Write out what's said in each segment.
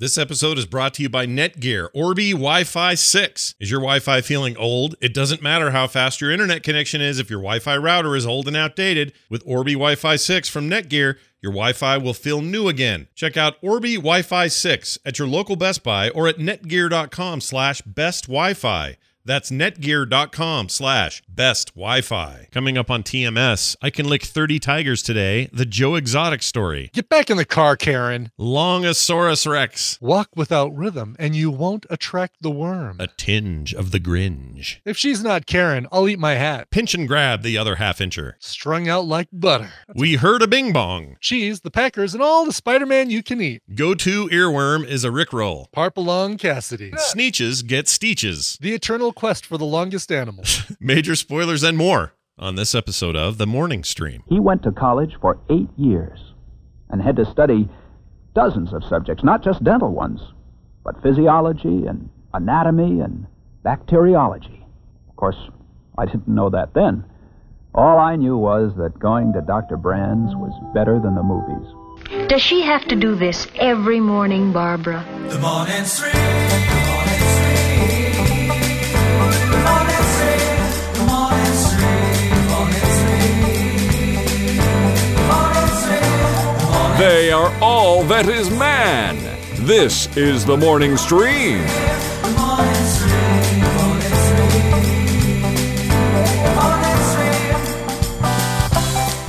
This episode is brought to you by Netgear Orbi Wi Fi 6. Is your Wi Fi feeling old? It doesn't matter how fast your internet connection is if your Wi Fi router is old and outdated. With Orbi Wi Fi 6 from Netgear, your Wi Fi will feel new again. Check out Orbi Wi Fi 6 at your local Best Buy or at netgear.com slash best Wi Fi. That's netgear.com slash best Wi Fi. Coming up on TMS, I can lick 30 tigers today, the Joe Exotic story. Get back in the car, Karen. Longasaurus Rex, Walk without rhythm, and you won't attract the worm. a tinge of the gringe. If she's not Karen, I'll eat my hat. Pinch and grab the other half incher. Strung out like butter. We heard a bing bong. Cheese, the Packers, and all the Spider Man you can eat. Go to earworm is a rickroll. Parpalong Cassidy. Sneeches get steeches. The eternal quest for the longest animal. Major spoilers and more on this episode of The Morning Stream. He went to college for eight years and had to study dozens of subjects, not just dental ones, but physiology and anatomy and bacteriology. Of course, I didn't know that then. All I knew was that going to Dr. Brand's was better than the movies. Does she have to do this every morning, Barbara? The morning stream. The morning stream. They are all that is man. This is the morning stream.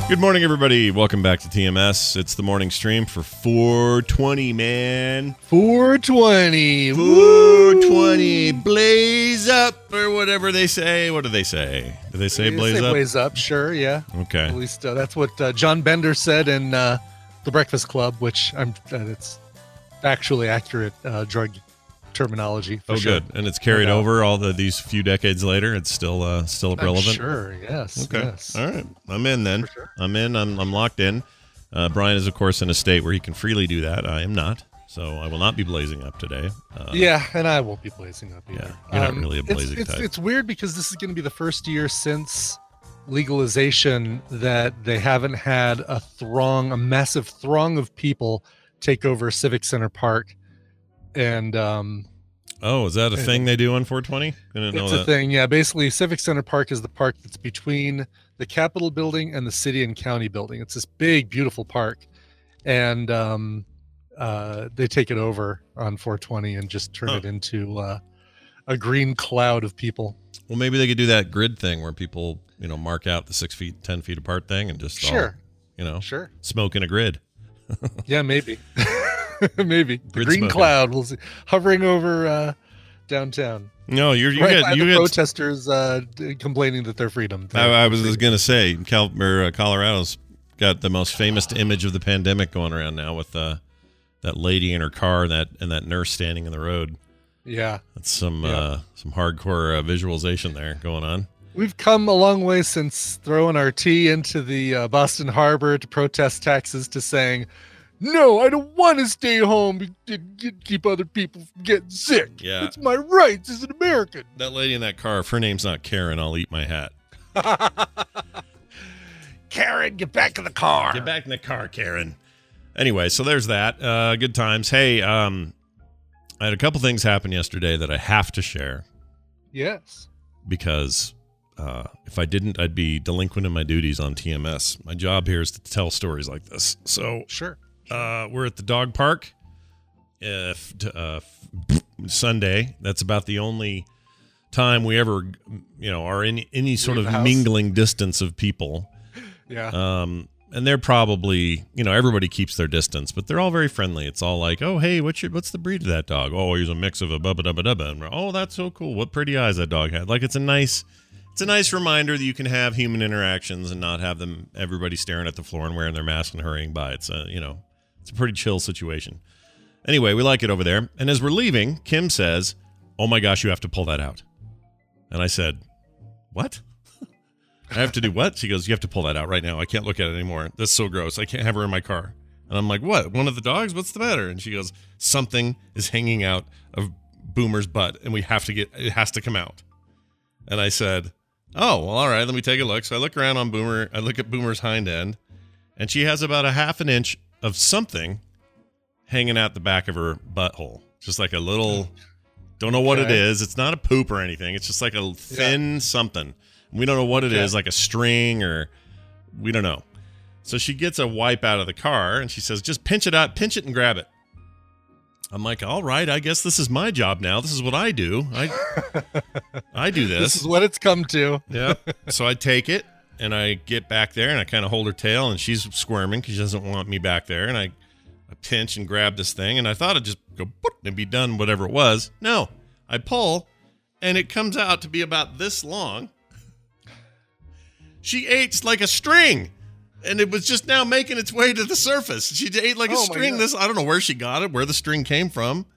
Good morning, everybody. Welcome back to TMS. It's the morning stream for 420, man. 420. 420. Blaze up, or whatever they say. What do they say? Do they say They blaze say up? Blaze up, sure, yeah. Okay. At least uh, that's what uh, John Bender said in uh, The Breakfast Club, which I'm uh, it's actually accurate uh, drug terminology. Oh, sure. good. And it's carried over all the these few decades later. It's still uh, still I'm relevant. sure, yes. Okay. yes. All right. I'm in then. Sure. I'm in. I'm, I'm locked in. Uh, Brian is, of course, in a state where he can freely do that. I am not. So I will not be blazing up today. Uh, Yeah, and I won't be blazing up either. Um, Yeah, you're not really a it's- blazing it's, type. It's weird because this is going to be the first year since legalization that they haven't had a throng, a massive throng of people take over Civic Center Park. And um, Oh, is that a thing they do on 420? Didn't know it's a thing. Yeah, basically, Civic Center Park is the park that's between the Capitol building and the city and county building. It's this big, beautiful park. And um, uh, they take it over on 420 and just turn Huh. it into uh, a green cloud of people. Well, maybe they could do that grid thing where people, you know, mark out the six feet, 10 feet apart thing and just, all, you know, Sure. smoke in a grid. Yeah, maybe. maybe. The Grid green smoking. cloud will see, hovering over uh, downtown. No, you're, you right get, you the get, protesters uh, d- complaining that they're freedom. I, I was just going to say, Cal, or, uh, Colorado's got the most famous image of the pandemic going around now with uh, that lady in her car and that, and that nurse standing in the road. Yeah. That's some, Yeah. uh, some hardcore uh, visualization there going on. We've come a long way since throwing our tea into the uh, Boston Harbor to protest taxes to saying, no, I don't want to stay home and keep other people from getting sick. Yeah. It's my rights as an American. That lady in that car, if her name's not Karen, I'll eat my hat. Karen, get back in the car. Get back in the car, Karen. Anyway, so there's that. Uh, good times. Hey, um, I had a couple things happen yesterday that I have to share Yes. because uh, if I didn't, I'd be delinquent in my duties on TMS. My job here is to tell stories like this. So Sure. uh, we're at the dog park. If uh, Sunday, that's about the only time we ever, you know, are in any sort Leave of mingling distance of people. Yeah. Um, and they're probably, you know, everybody keeps their distance, but they're all very friendly. It's all like, oh, hey, what's your, what's the breed of that dog? Oh, he's a mix of a bubba dubba dubba. And oh, that's so cool. What pretty eyes that dog had. Like, it's a nice, it's a nice reminder that you can have human interactions and not have them everybody staring at the floor and wearing their mask and hurrying by. It's a, you know, it's a pretty chill situation. Anyway, we like it over there. And as we're leaving, Kim says, "Oh my gosh, you have to pull that out." And I said, "What?" I have to do what? She goes, You have to pull that out right now. I can't look at it anymore. That's so gross. I can't have her in my car. And I'm like, What? One of the dogs? What's the matter? And she goes, Something is hanging out of Boomer's butt and we have to get it has to come out. And I said, Oh, well, all right, let me take a look. So I look around on Boomer, I look at Boomer's hind end, and she has about a half an inch of something hanging out the back of her butthole, just like a little. Don't know what it Okay. is. It's not a poop or anything. It's just like a thin something. We don't know what it is, Okay. like a string or we don't know. So she gets a wipe out of the car and she says, "Just pinch it out, pinch it and grab it." I'm like, "All right, I guess this is my job now. This is what I do. I I do This This is what it's come to. yeah. So I take it and I get back there and I kind of hold her tail and she's squirming because she doesn't want me back there. And I, I pinch and grab this thing and I thought it'd just go and be done, whatever it was. No, I pull and it comes out to be about this long. She ate like a string. And it was just now making its way to the surface. She ate like a Oh my string. This I don't know where she got it, where the string came from,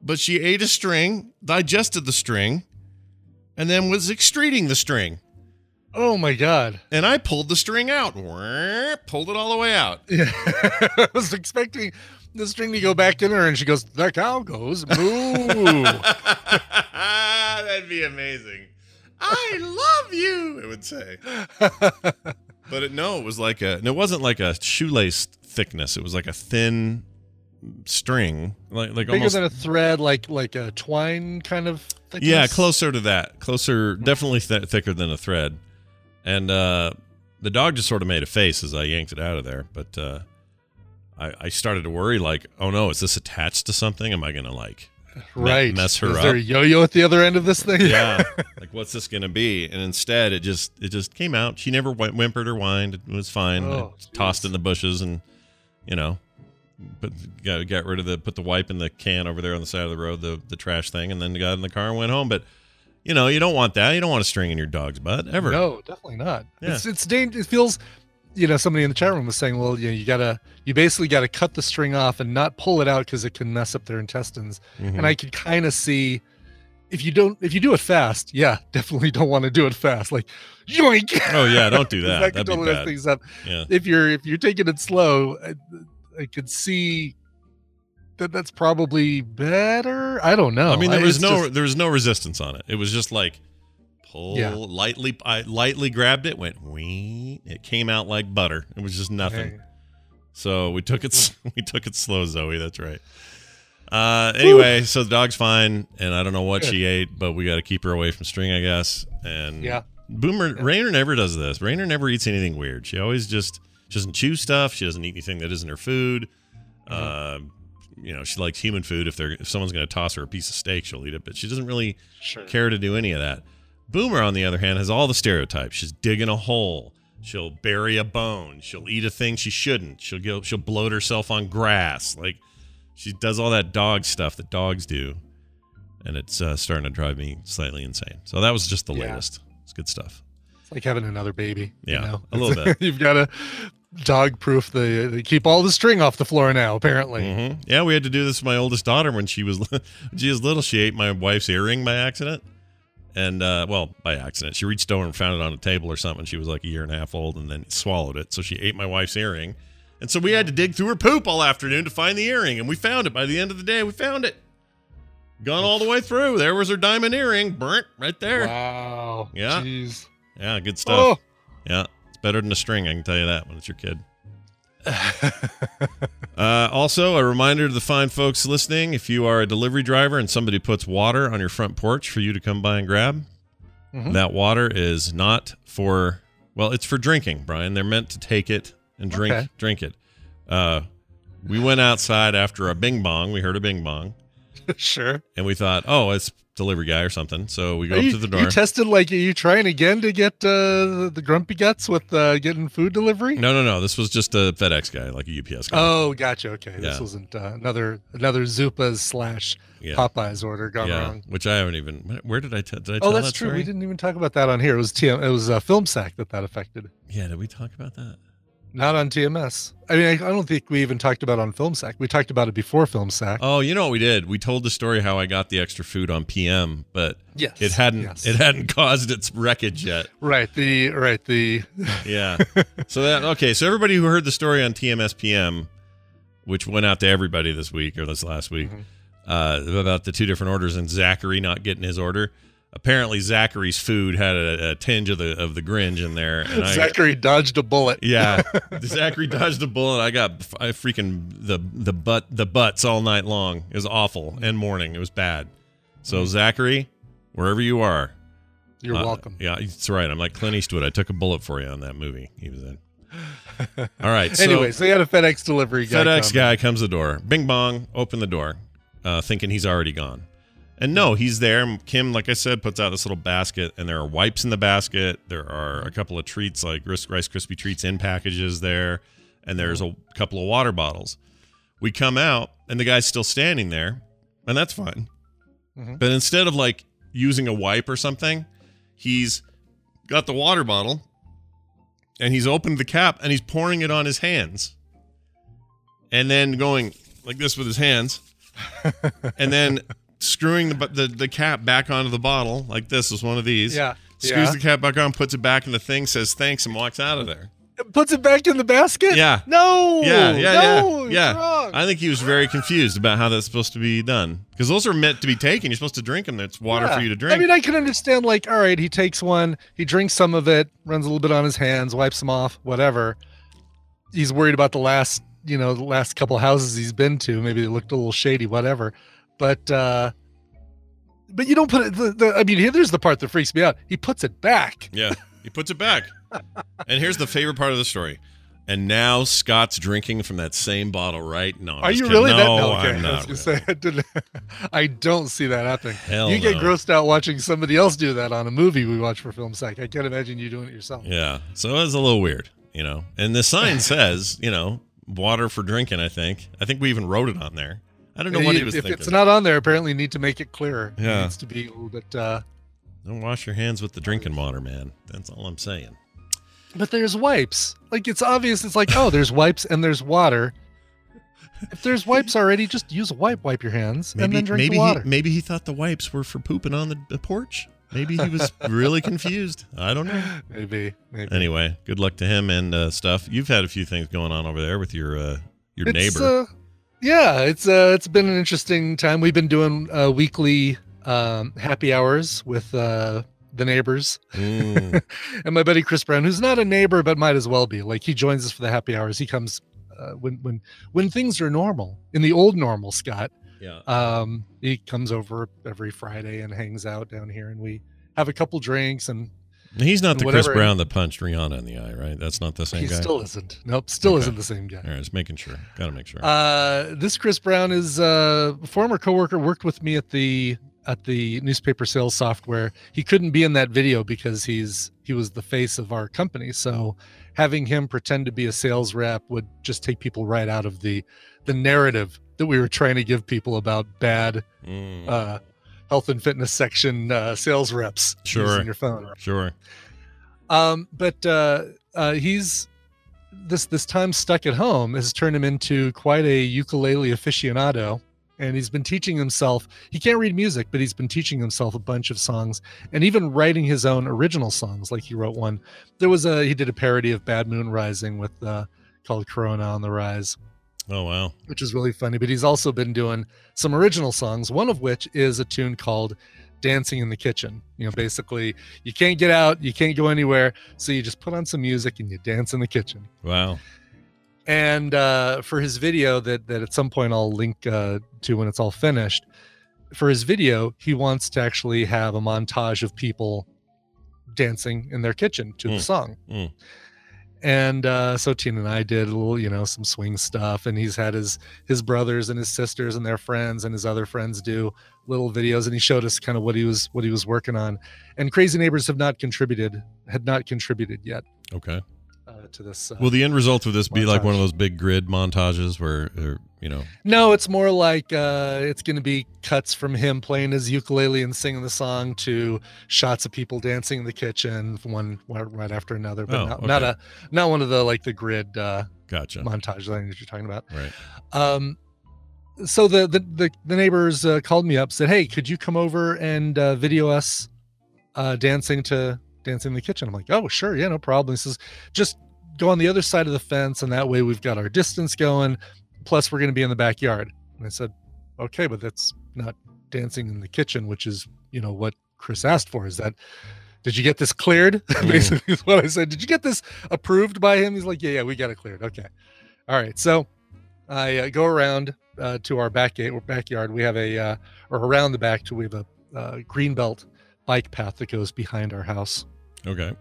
but she ate a string, digested the string, and then was excreting the string. Oh my god. And I pulled the string out, pulled it all the way out. Yeah. I was expecting the string to go back in her, and she goes, "The cow goes moo." That'd be amazing. I love you. It would say, but it, no, it was like a. And it wasn't like a shoelace thickness. It was like a thin string, like like Bigger almost. than a thread, like like a twine kind of. Thickness. yeah, closer to that. Closer, definitely th- thicker than a thread. And uh, the dog just sort of made a face as I yanked it out of there. But uh, I, I started to worry, like, oh no, is this attached to something? Am I gonna like Right. mess her Is there up? a yo-yo at the other end of this thing? yeah like what's this gonna be and instead it just it just came out she never wh- whimpered or whined it was fine Oh, tossed in the bushes and you know put got, got rid of the put the wipe in the can over there on the side of the road the the trash thing and then got in the car and went home but you know you don't want that you don't want a string in your dog's butt ever No, definitely not. Yeah. It's it's dang- It feels, you know, somebody in the chat room was saying, well, you know, you gotta, you basically gotta cut the string off and not pull it out because it can mess up their intestines. Mhm. And I could kind of see, if you don't, if you do it fast, yeah, definitely don't want to do it fast. Like, yoink. oh yeah don't do that that that'd could be totally mess things up. yeah If you're if you're taking it slow, I, I could see that that's probably better. I don't know. I mean, there was no just- there was no resistance on it. It was just like pull Yeah. lightly. I lightly grabbed it, went wee. It came out like butter. It was just nothing. Hey. So we took it we took it slow, Zoe. That's right. Uh, anyway, so the dog's fine, and I don't know what Good. she ate, but we got to keep her away from string, I guess. And Yeah. Boomer Rainer never does this. Rainer never eats anything weird. She always just she doesn't chew stuff. She doesn't eat anything that isn't her food. Mm-hmm. Um, you know, she likes human food. If they're if someone's going to toss her a piece of steak, she'll eat it. But she doesn't really Sure. care to do any of that. Boomer, on the other hand, has all the stereotypes. She's digging a hole. She'll bury a bone. She'll eat a thing she shouldn't. She'll go. She'll bloat herself on grass. Like she does all that dog stuff that dogs do, and it's uh, starting to drive me slightly insane. So that was just the Yeah. latest. It's good stuff. It's like having another baby. Yeah, you know? a little bit. You've got to dog proof the, the keep all the string off the floor now. Apparently, hmm Yeah, we had to do this with my oldest daughter when she was when she was little. She ate my wife's earring by accident, and uh, well, by accident, she reached over and found it on a table or something. She was like a year and a half old, and then swallowed it. So she ate my wife's earring, and so we had to dig through her poop all afternoon to find the earring, and we found it. By the end of the day, we found it. Gone all the way through. There was her diamond earring, burnt right there. wow. Yeah. Jeez. Yeah, good stuff. Oh. Yeah, it's better than a string. I can tell you that when it's your kid. Uh, also, a reminder to the fine folks listening if you are a delivery driver and somebody puts water on your front porch for you to come by and grab, Mhm. that water is not for, well, it's for drinking, Brian. They're meant to take it and drink Okay. drink it. Uh, we went outside after a bing bong. We heard a bing bong, sure. and we thought, oh, it's delivery guy or something. So we go up to the door. you tested like are you trying again to get uh, the grumpy guts with uh, getting food delivery? no, no, no. This was just a FedEx guy, like a UPS guy. Oh, gotcha. Okay, this wasn't uh, another another Zupas slash yeah. Popeyes order gone yeah, wrong. which I haven't even. Where did I tell? Did I tell Oh, that's that true. We didn't even talk about that on here. It was TM. It was uh, Film Sack that that affected. Yeah, did we talk about that? Not on TMS. I mean, I, I don't think we even talked about it on Film Sack. We talked about it before Film Sack. Oh, you know what we did? We told the story how I got the extra food on PM, but yes, it hadn't yes. it hadn't caused its wreckage yet. right. The right the Yeah. so that okay, so everybody who heard the story on TMS PM, which went out to everybody this week or this last week, Mhm. uh, about the two different orders and Zachary not getting his order. Apparently Zachary's food had a, a tinge of the of the Grinch in there, and I, Zachary dodged a bullet. yeah, Zachary dodged a bullet. I got I freaking the the butt the butts all night long. It was awful and morning. It was bad. So Zachary, wherever you are, You're uh, welcome. Yeah, that's right. I'm like Clint Eastwood. I took a bullet for you on that movie he was in. All right. So anyway, so you had a FedEx delivery guy. FedEx come. guy comes the door. Bing bong. Open the door, uh, thinking he's already gone. And no, he's there. Kim, like I said, puts out this little basket, and there are wipes in the basket. There are a couple of treats, like Rice Krispie treats in packages there, and there's a couple of water bottles. We come out, and the guy's still standing there, and that's fine. Mhm. But instead of like using a wipe or something, he's got the water bottle, and he's opened the cap, and he's pouring it on his hands, and then going like this with his hands, and then screwing the, the the cap back onto the bottle like this is one of these. Yeah. Screws yeah. the cap back on, puts it back in the thing, says thanks, and walks out of there. Puts it back in the basket. Yeah. No. Yeah, yeah, no, yeah, yeah. I think he was very confused about how that's supposed to be done because those are meant to be taken. You're supposed to drink them. That's water Yeah. for you to drink. I mean, I can understand. Like, all right, he takes one, he drinks some of it, runs a little bit on his hands, wipes them off, whatever. He's worried about the last, you know, the last couple houses he's been to. Maybe they looked a little shady, whatever. But, uh but you don't put it. The, the, I mean, here, there's the part that freaks me out. He puts it back. yeah, he puts it back. and here's the favorite part of the story. And now Scott's drinking from that same bottle, right? No, I'm Are you kidding. really? No, that, no, okay. I'm I was not. gonna say, I, didn't, I don't see that happening. Hell you get grossed out watching somebody else do that on a movie we watch for Film Sack. I can't imagine you doing it yourself. Yeah, so it was a little weird, you know. And the sign says, you know, water for drinking. I think. I think we even wrote it on there. I don't know what he was thinking. if thinking. it's not on there, apparently you need to make it clearer. Yeah. It needs to be a little bit. Uh, Don't wash your hands with the drinking water, man. That's all I'm saying. but there's wipes. Like it's obvious. It's like oh, there's wipes and there's water. If there's wipes already, just use a wipe. Wipe your hands and Maybe then drink maybe the water. he maybe he thought the wipes were for pooping on the, the porch. Maybe he was really confused. I don't know. maybe. Maybe. Anyway, good luck to him and uh, stuff. You've had a few things going on over there with your uh, your It's, neighbor. Uh, yeah, it's uh, it's been an interesting time. We've been doing uh, weekly um, happy hours with uh, the neighbors. Mm, and my buddy Chris Brown, who's not a neighbor but might as well be. Like he joins us for the happy hours. He comes uh, when when when things are normal in the old normal. Scott, yeah. um, he comes over every Friday and hangs out down here, and we have a couple drinks. And He's not the Chris Brown that punched Rihanna in the eye, right? That's not the same he guy. He still isn't. Nope, still Okay. isn't the same guy. All right, just making sure. Got to make sure. Uh, this Chris Brown is uh, a former coworker, worked with me at the at the newspaper sales software. He couldn't be in that video because he's he was the face of our company. So having him pretend to be a sales rep would just take people right out of the the narrative that we were trying to give people about bad Mm, uh, health and fitness section uh, sales reps Sure. using your phone. sure. Um, but uh, uh, he's this this time stuck at home has turned him into quite a ukulele aficionado, and he's been teaching himself. He can't read music, but he's been teaching himself a bunch of songs, and even writing his own original songs. Like he wrote one. There was a he did a parody of Bad Moon Rising with uh, called Corona on the Rise Oh wow. which is really funny. But he's also been doing some original songs, one of which is a tune called Dancing in the Kitchen. You know, basically, you can't get out, you can't go anywhere, so you just put on some music and you dance in the kitchen. Wow. And uh, for his video, that, that at some point I'll link uh, to when it's all finished, for his video, he wants to actually have a montage of people dancing in their kitchen to Mm. the song. Mm. And uh, so Tina and I did a little, you know, some swing stuff, and he's had his his brothers and his sisters and their friends and his other friends do little videos, and he showed us kind of what he was what he was working on. And Crazy Neighbors have not contributed had not contributed yet Okay. Uh, to this. Uh, Will the end result of this be like one of those big grid montages where, or, you know, No, it's more like uh, it's going to be cuts from him playing his ukulele and singing the song to shots of people dancing in the kitchen, one right after another, but Oh, not, not okay. a not one of the like the grid uh, gotcha. montage things that you're talking about. Right. Um, so the the the, the neighbors uh, called me up, said, "Hey, could you come over and uh, video us uh, dancing to dancing in the kitchen?" I'm like, "Oh, sure, yeah, no problem." He says, "Just go on the other side of the fence, and that way we've got our distance going. Plus, we're going to be in the backyard." And I said, "Okay, but that's not dancing in the kitchen, which is you know what Chris asked for. Is that did you get this cleared? Basically, is what I said. Did you get this approved by him? He's like, yeah, yeah, we got it cleared. Okay, all right. So I uh, go around uh, to our back gate or backyard. We have a uh, or around the back to we have a uh, green belt bike path that goes behind our house. Okay.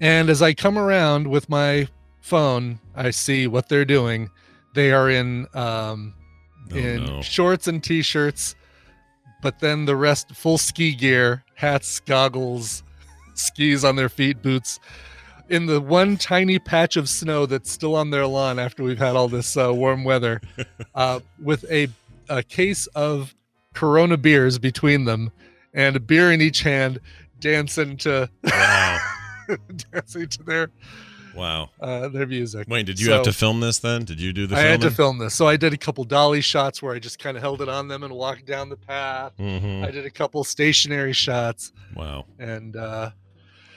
And as I come around with my phone, I see what they're doing. They are in um, Oh, in no. shorts and t-shirts, but then the rest full ski gear, hats, goggles, skis on their feet, boots. In the one tiny patch of snow that's still on their lawn after we've had all this uh, warm weather, uh, with a, a case of Corona beers between them and a beer in each hand, dancing to Wow. dancing to their Wow. uh, their music. Wayne, did you So- have to film this then? Did you do the I had to film this, so I did a couple dolly shots where I just kind of held it on them and walked down the path. Mhm. I did a couple stationary shots, Wow. and uh,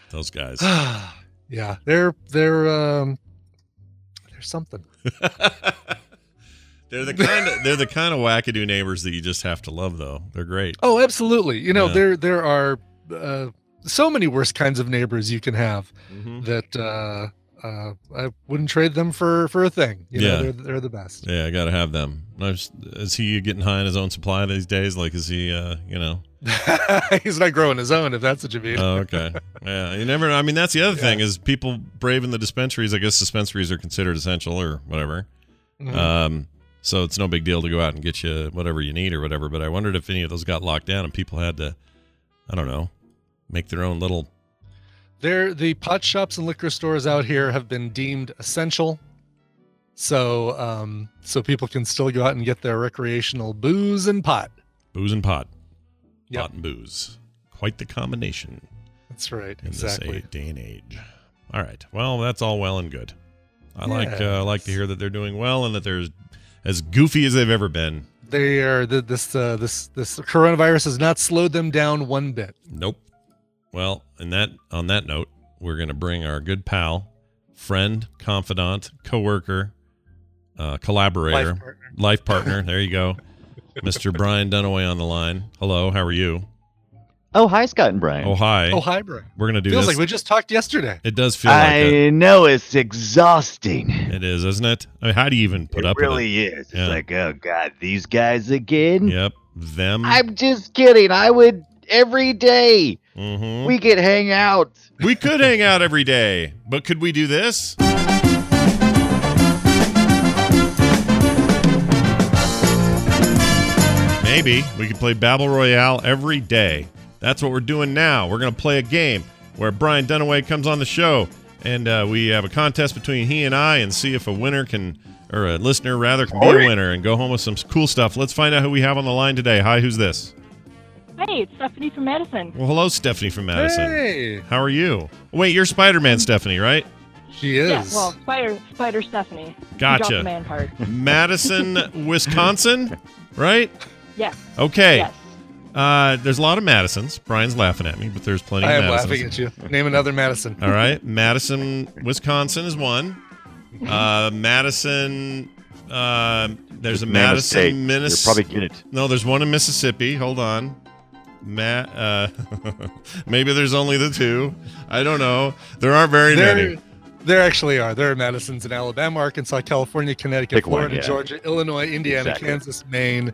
Those guys. yeah, they're they're um, they're something. they're the kind of they're the kind of wackadoo neighbors that you just have to love though. They're great. Oh, absolutely. You know, Yeah. there there are uh, so many worse kinds of neighbors you can have Mhm. that uh, uh, I wouldn't trade them for for a thing. You Yeah. know, they're they're the best. Yeah, I got to have them. Is he getting high on his own supply these days? Like, is he, uh, you know? He's not growing his own, if that's what you mean. Oh, okay. Yeah, you never. Know. I mean, that's the other thing is people braving the dispensaries. I guess dispensaries are considered essential or whatever. Mhm. Um, so it's no big deal to go out and get you whatever you need or whatever. But I wondered if any of those got locked down and people had to, I don't know, make their own little. There, the pot shops and liquor stores out here have been deemed essential, so um, so people can still go out and get their recreational booze and pot. Booze and pot. Yep. Pot and booze. Quite the combination That's right, in exactly. this day and age. All right. Well, that's all well and good. I like uh, I like to hear that they're doing well and that they're as goofy as they've ever been. They are this uh, this this coronavirus has not slowed them down one bit. Nope. Well, and that on that note, we're going to bring our good pal, friend, confidant, coworker, uh, collaborator, Life partner. life partner. there you go, Mr. Brian Dunaway on the line. Hello, how are you? Oh, hi, Scott and Brian. Oh, hi. Oh, hi, Brian. We're going to do Feels this. like we just talked yesterday. it does feel like it. I know it's exhausting. It is, isn't it? I mean, how do you even put up it up really is. It's Yeah. like, oh god, these guys again. Yep. Them. I'm just kidding. I would every day Mhm. we could hang out. We could hang out every day, but could we do this? Maybe we could play Battle Royale every day. That's what we're doing now. We're going to play a game where Brian Dunaway comes on the show and uh, we have a contest between he and I and see if a winner can, or a listener rather, can be a winner and go home with some cool stuff. Let's find out who we have on the line today. Hi, who's this? Hey, it's Stephanie from Madison. Well, hello, Stephanie from Madison. Hey, How are you? Wait, you're Spider Man, Stephanie, right? she is. Yeah, well, Spider Spider Stephanie. Gotcha. the man part. Madison, Wisconsin, right? Yes. Okay. Yes. Uh, there's a lot of Madisons. Brian's laughing at me, but there's plenty I of Madisons. I am Madisons. laughing at you. Name another Madison. All right. Madison, Wisconsin is one. Uh, Madison, uh, there's a Name a. Madison, You're Minnesota. probably get it. No, there's one in Mississippi. Hold on. Ma- uh, maybe there's only the two. I don't know. There aren't very There, many. there actually are. There are Madisons in Alabama, Arkansas, California, Connecticut, Pick one, Florida, yeah. Georgia, Illinois, Indiana, Exactly. Kansas, Maine,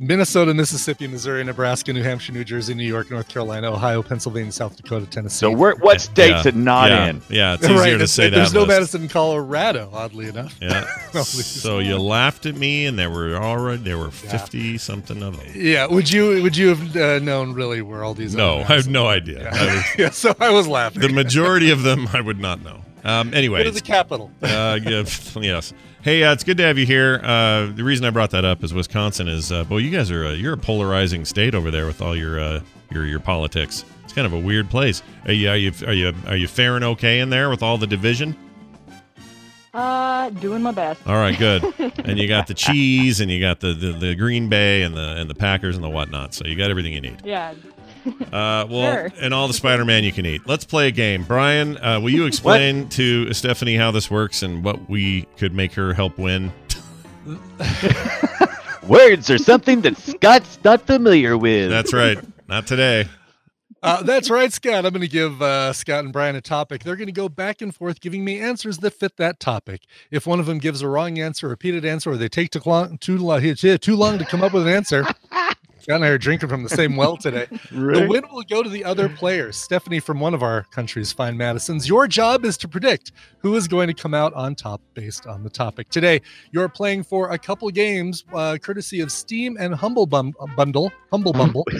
Minnesota, Mississippi, Missouri, Nebraska, New Hampshire, New Jersey, New York, North Carolina, Ohio, Pennsylvania, South Dakota, Tennessee. So we're, what state's Yeah. it not yeah. in? Yeah, it's easier right, to it's- say that. There's no list. Madison in Colorado, oddly enough. Yeah. So you laughed at me, and there were already there were fifty something of them. Yeah, would you would you have uh, known really where all these? Are? No, I have no idea. Yeah. I was- yeah, so I was laughing. the majority of them, I would not know. Um, Go to the capital. uh, yes. Hey, uh, it's good to have you here. Uh, the reason I brought that up is Wisconsin is, uh, well, you guys are, uh, you're a polarizing state over there with all your, uh, your, your politics. It's kind of a weird place. Are you, are you, are you, are you faring okay in there with all the division? Uh, doing my best. All right, good. and you got the cheese, and you got the, the, the Green Bay, and the and the Packers, and the whatnot. So you got everything you need. Yeah. Uh, well, Sure. and all the Spider-Man you can eat. Let's play a game. Brian, uh, will you explain to Stephanie how this works and what we could make her help win? Words are something that Scott's not familiar with. That's right. Not today. Uh, that's right, Scott. I'm going to give uh, Scott and Brian a topic. They're going to go back and forth giving me answers that fit that topic. If one of them gives a wrong answer, repeated answer, or they take too long, too long, too long to come up with an answer, Scott and I are drinking from the same well today. The win will go to the other players. Stephanie from one of our country's fine Madisons. Your job is to predict who is going to come out on top based on the topic. Today, you're playing for a couple games, uh, courtesy of Steam and Humble Bum- Bundle. Humble Bumble.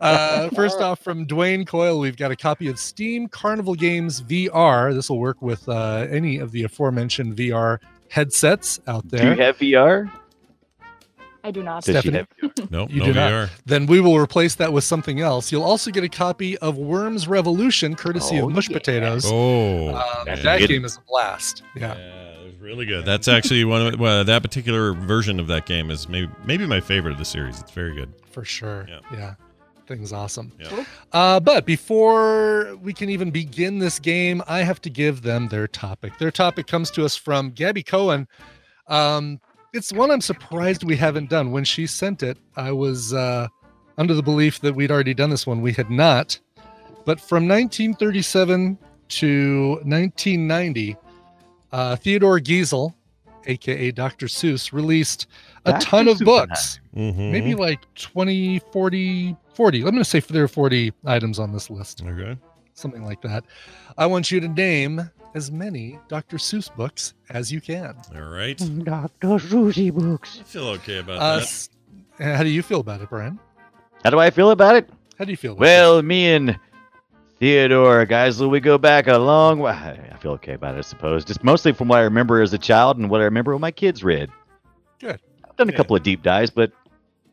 Uh, first off, from Dwayne Coyle, we've got a copy of Steam Carnival Games VR. This will work with uh, any of the aforementioned VR headsets out there. Do you have VR? I do not. Does she Stephanie? have Nope, You no do not. VR. then we will replace that with something else. You'll also get a copy of Worms Revolution, courtesy Oh, of Mush yeah. Potatoes. Oh, Um, that good. game is a blast. Yeah. Yeah, it was really good. That's actually one of well, that particular version of that game is maybe maybe my favorite of the series. It's very good. for sure. Yeah. Yeah. Thing's awesome. Yeah. Uh, but before we can even begin this game, I have to give them their topic. Their topic comes to us from Gabby Cohen. Um, it's one I'm surprised we haven't done. When she sent it, I was uh, under the belief that we'd already done this one. We had not. But from 1937 to 1990, uh, Theodore Geisel, aka Dr. Seuss, released a Dr. ton of Seuss. books Mhm. maybe like 20 40 40 i'm going to say there are 40 items on this list okay. something like that i want you to name as many dr seuss books as you can All right. Dr. Susie books. I feel okay about uh, that. how do you feel about it brian How do I feel about it? how do you feel about Well, me and Theodore Geisel, we go back a long way. I feel okay about it, I suppose. Just mostly from what I remember as a child and what I remember what my kids read. Good. I've done a Yeah. couple of deep dives, but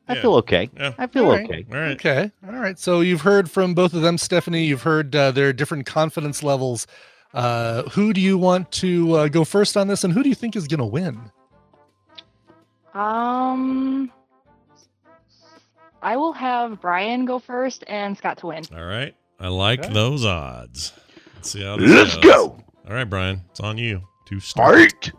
I Yeah. feel okay. Yeah. I feel All right. okay. All it? right. okay all right so you've heard from both of them stephanie you've heard uh, their different confidence levels uh, who do you want to uh, go first on this and who do you think is going to win Um, I will have Brian go first and Scott to win. All right. I like Okay. those odds. Let's see how this Let's goes. go. All right, Brian. It's on you to start.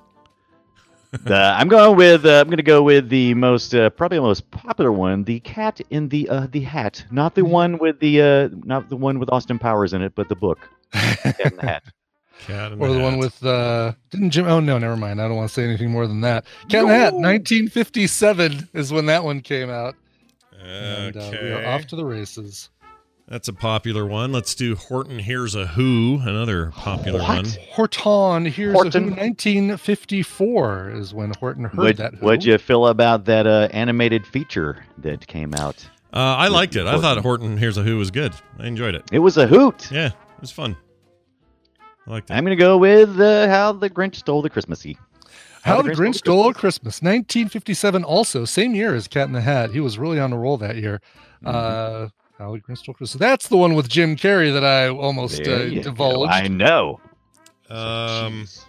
Uh, I'm going with. Uh, I'm going to go with the most, uh, probably the most popular one, the cat in the uh, the hat, not the one with the, uh, not the one with Austin Powers in it, but the book, in the Hat. Cat or the one with uh didn't Jim oh no never mind I don't want to say anything more than that Cat in the Hat 1957 is when that one came out and uh, we are off to the races That's a popular one. Let's do Horton Hears a Who, another popular one. Horton hears Horton. a Who 1954 is when Horton heard What that Who. what'd you feel about that uh, animated feature that came out? Uh, I liked it. I thought Horton. Horton Hears a Who was good. I enjoyed it. It was a hoot. Yeah, it was fun. I liked it. I'm going to go with uh, how the Grinch stole the Christmassy. How the Grinch Stole Christmas 1957 also same year as Cat in the Hat he was really on a roll that year Mm-hmm. uh How the Grinch Stole Christmas that's the one with Jim Carrey that I almost uh, There go. divulged I know. Um. Jeez.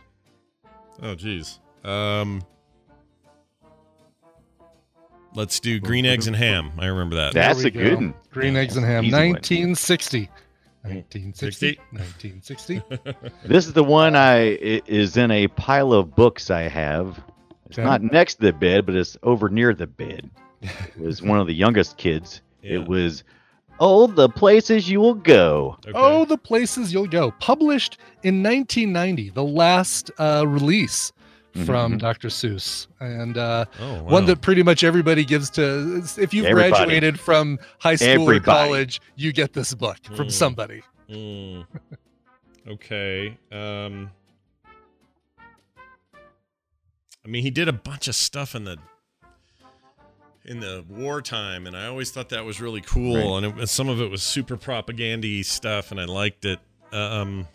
Oh, geez. Um. Let's do green eggs and ham. I remember that. That- That's a we good one. Green Yeah, Eggs and Ham, an easy one. 1960. 1960. 60. 1960. This is the one I i- is in a pile of books I have. It's Okay. not next to the bed, but it's over near the bed. It was one of the youngest kids. Yeah. It was, oh, the places you will go. Okay. Oh, the places you'll go. Published in 1990, the last uh, release from Mhm. Dr. Seuss, and uh, Oh, wow. one that pretty much everybody gives to. If you've Everybody. graduated from high school Everybody. or college, you get this book from Mm. somebody. Mm. Okay. Um. I mean, he did a bunch of stuff in the in the wartime, and I always thought that was really cool. Right. And it, was- some of it was super propagandy stuff, and I liked it. Um.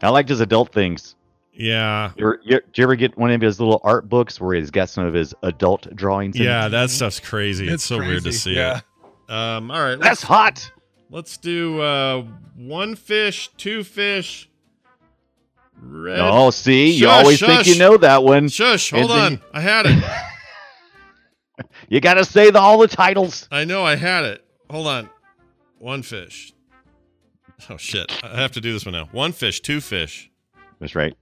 I liked his adult things. Yeah. You ever, you, did you ever get one of his little art books where he's got some of his adult drawings? Yeah, it? that stuff's crazy. It's, so weird to see yeah. it. Um. All right. That's hot. let's do uh one fish, two fish. Red. Oh, see, you Shush, always think you know that one. Shush. Hold And then- on. I had it. You got to say the, all the titles. I know I had it. Hold on. One fish. Oh shit. I have to do this one now. One fish, two fish. That's right.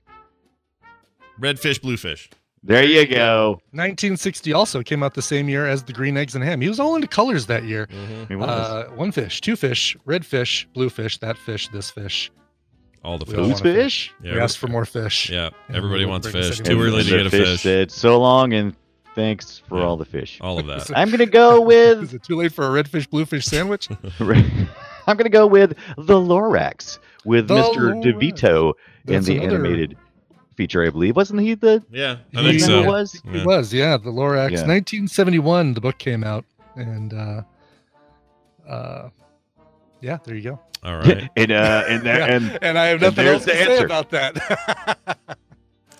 Red fish, blue fish. There you go. 1960 also came out the same year as the Green Eggs and Ham. He was all into colors that year. Mhm. He was. Uh, one fish, two fish, red fish, blue fish, that fish, this fish. All the We all fish. Who's fish? Yeah, we asked for more fish. Yeah, And everybody wants fish. Too early to get a fish fish. said so long and thanks for Yeah. all the fish. All of that. I'm gonna go with. Is it too late for a red fish, blue fish sandwich? I'm gonna go with the Lorax with The Mr. Lorax. DeVito in That's the another- animated feature, I believe. Wasn't he the? Yeah, I think so. who it was? It Yeah. was, yeah. The Lorax. Yeah. 1971, the book came out. And uh, uh, yeah, there you go. All right. and uh, and there, Yeah. and And I have nothing else the to say about that.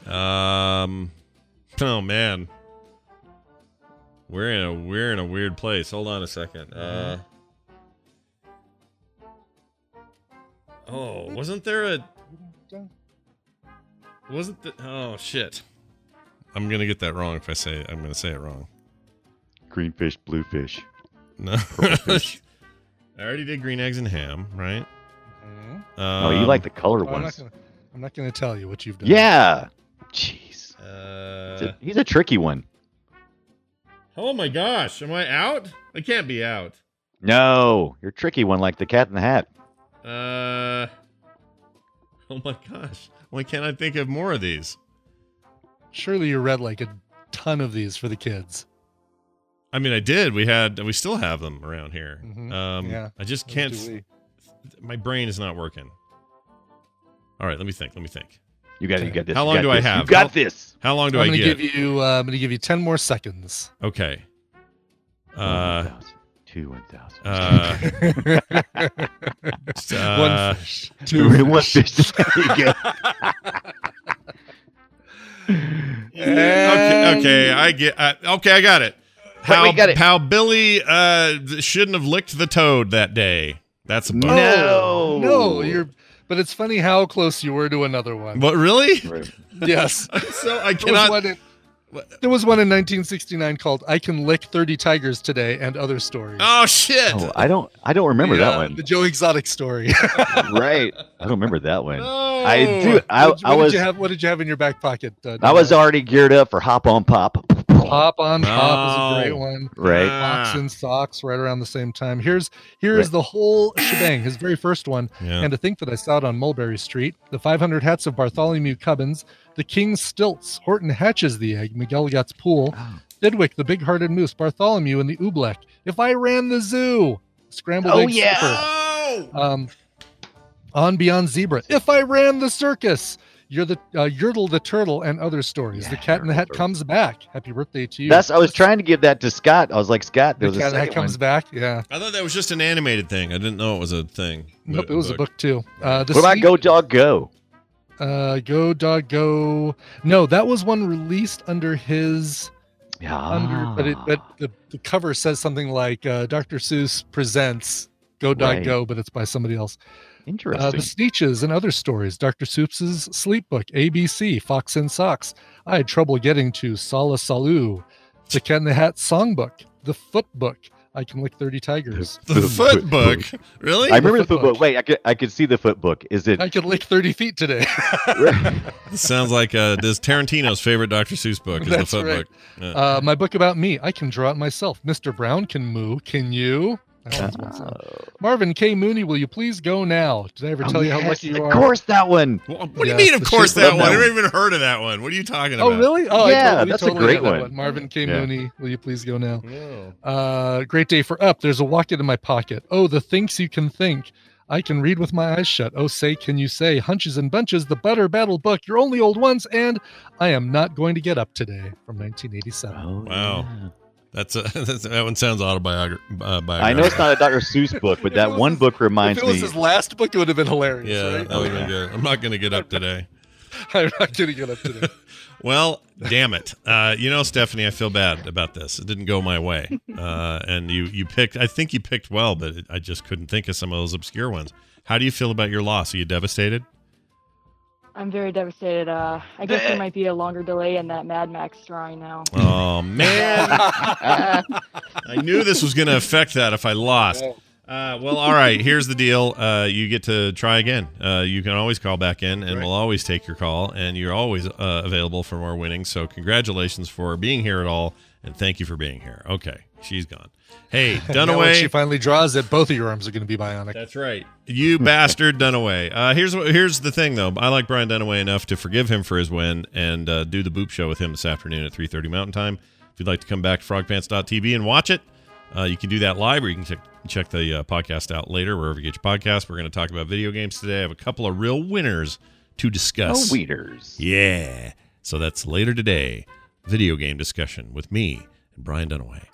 Um. Oh man, we're in a we're in a weird place. Hold on a second. Uh. Oh, wasn't there a? Wasn't the? Oh shit. I'm gonna get that wrong if I say I'm gonna say it wrong. green fish, blue fish. No. I already did green eggs and ham, right? Mhm. oh, you Um, like the color Oh, I'm not ones? gonna. I'm not going to tell you what you've done. Yeah. Jeez, It's Uh, a- he's a tricky one. oh my gosh, am I out? I can't be out. No, you're a tricky one, like the Cat in the Hat. Uh. Oh my gosh, why can't I think of more of these? Surely you read like a ton of these for the kids. I mean, I did. We had, we still have them around here. Mhm. Um, Yeah. I just can't. do. My brain is not working. All right, let me think. Let me think. You got, you got this. How long got do I have? You got How- this. How long do I'm I gonna get? give you. Uh, I'm going to give you 10 more seconds. okay. Uh, thousand, two one thousand. uh, uh, One fish. Two one fish. There you go. okay, okay, I get. Uh, okay, I got it. How wait, got it. how Billy uh shouldn't have licked the toad that day. That's a book. No. No, you're. But it's funny how close you were to another one. What really? Yes. so I There was, cannot. One in, there was one in 1969 called "I Can Lick 30 Tigers Today" and other stories. Oh shit! Oh, I don't. I don't remember The, that one. The Joe Exotic story. right. I don't remember that one. No. I do. I, what, I what was. Did you have, what did you have in your back pocket? Uh, I was already geared up for hop on pop. Pop on Pop is a great one. Right. Fox and Socks right around the same time. Here's here is Right. the whole shebang. His very first one. Yeah. And to think that I saw it on Mulberry Street, the 500 hats of Bartholomew Cubbins, the King's Stilts, Horton hatches the egg, McElligot's pool, Thidwick, the big-hearted moose, Bartholomew, and the Oobleck. If I ran the zoo, scrambled Oh, egg yeah. skipper. Oh! Um, on Beyond Zebra. If I ran the circus, you're the uh, Yertle the turtle and other stories. the Cat in the Hat Turtle. comes back. Happy birthday to you. That's. I was trying to give that to Scott. I was like, Scott, The Cat in the Hat comes one. back. Yeah. I thought that was just an animated thing. I didn't know it was a thing. Nope, But- it was a book too. Uh, the What about Sleep- Go Dog Go? Uh, go dog go. No, that was one released under his Yeah. under, but it but the, the cover says something like uh, Dr. Seuss presents Go Dog Right. Go, but it's by somebody else. Interesting. Uh, the Sneetches and other stories. Dr. Seuss's sleep book, ABC, Fox and Socks. I had trouble getting to Solla Sollew. The Cat in the Hat songbook. The Foot Book. I can lick 30 tigers. The foot book. Really? I remember the foot foot book. book. Wait, I could I could see the foot book. Is it? I can lick 30 feet today. This sounds like uh, this Tarantino's favorite Dr. Seuss book is the foot right. book. Yeah. Uh, my book about me. I can draw it myself. Mr. Brown can moo. Can you? That one's one song. Marvin K. Mooney, will you please go now? Did I ever tell Oh, you how yes, lucky you are? of course, that one. Well, what do you mean? Of course, that about one. I've never even heard of that one. What are you talking about? Oh, really? Oh, Yeah, totally, that's a great had that one. Marvin K. Yeah. Mooney, will you please go now? No. Uh, great day for up. There's a Wocket in my pocket. Oh, the thinks you can think. I can read with my eyes shut. Oh, say, can you say hunches and bunches, the butter battle book, your only old ones, and I am not going to get up today from 1987. Oh, Wow. yeah. That's, a, that's that one sounds autobiographic. Uh, I know it's not a Dr. Seuss book, but that one book reminds if it was me. his last book, it would have been hilarious. Yeah, right? that would have been good. I'm not going to get up today. I'm not going to get up today. Well, damn it. Uh, you know, Stephanie, I feel bad about this. It didn't go my way. Uh, and you, you picked, I think you picked well, but it, I just couldn't think of some of those obscure ones. How do you feel about your loss? Are you devastated? I'm very devastated. Uh, I guess there might be a longer delay in that Mad Max drawing now. Oh, man. I knew this was going to affect that if I lost. Uh, well, all right. Here's the deal. Uh, you get to try again. Uh, you can always call back in, and Right. we'll always take your call. And you're always uh, available for more winnings. So congratulations for being here at all, and thank you for being here. Okay, she's gone. Hey, Dunaway. she finally draws it, both of your arms are going to be bionic. That's right. You bastard Dunaway. Uh, here's what here's the thing though. I like Brian Dunaway enough to forgive him for his win and uh, do the Boop Show with him this afternoon at 3:30 Mountain Time. If you'd like to come back to frogpants.tv and watch it, uh, you can do that live, or you can check check the uh, podcast out later wherever you get your podcast. We're going to talk about video games today. I have a couple of real winners to Oh, discuss. weeders. Yeah. So that's later today. Video game discussion with me and Brian Dunaway.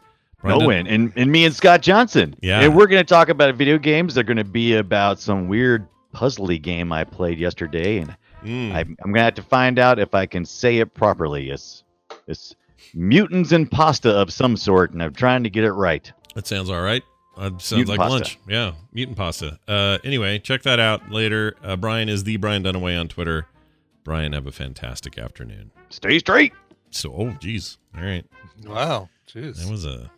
Brian No win. And, and me and Scott Johnson. Yeah. And we're going to talk about video games. They're going to be about some weird puzzly game I played yesterday. And Mm. I, I'm going to have to find out if I can say it properly. It's, it's mutants and pasta of some sort. And I'm trying to get it right. That sounds all right. That sounds Mutant like pasta. lunch. Yeah, mutant pasta. Uh, anyway, check that out later. Uh, Brian is the Brian Dunaway on Twitter. Brian, have a fantastic afternoon. Stay straight. So, oh, geez. All right, Wow, jeez. that was a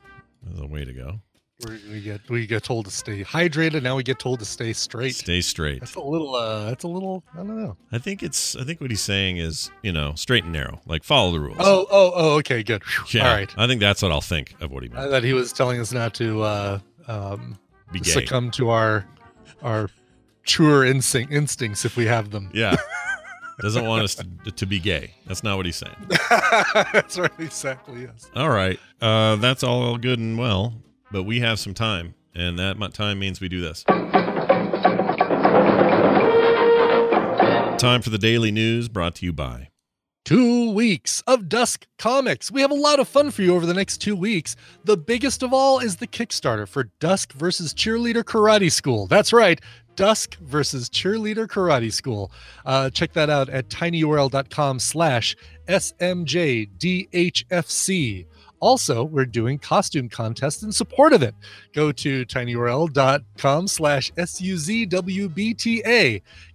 was a way to go. We- we get we get told to stay hydrated. Now we get told to stay straight. Stay straight. That's a little. uh That's a little. I don't know. I think it's. I think what he's saying is, you know, straight and narrow. Like follow the rules. Oh, oh, oh. Okay, good. Yeah. All right. I think that's what I'll think of what he meant. That he was telling us not to uh, um, Be succumb to our our truer instinct instincts if we have them. Yeah. Doesn't want us to, to be gay. That's not what he's saying. That's right. Exactly. Yes. All right. Uh, that's all good and well, but we have some time, and that time means we do this. Time for the daily news brought to you by. Two weeks of Dusk Comics. We have a lot of fun for you over the next two weeks. The biggest of all is the Kickstarter for Dusk versus Cheerleader Karate School. That's right, Dusk versus Cheerleader Karate School. Uh, check that out at tinyurl.com slash SMJDHFC. Also, we're doing costume contests in support of it. Go to tinyurl.com slash SUZWBTA.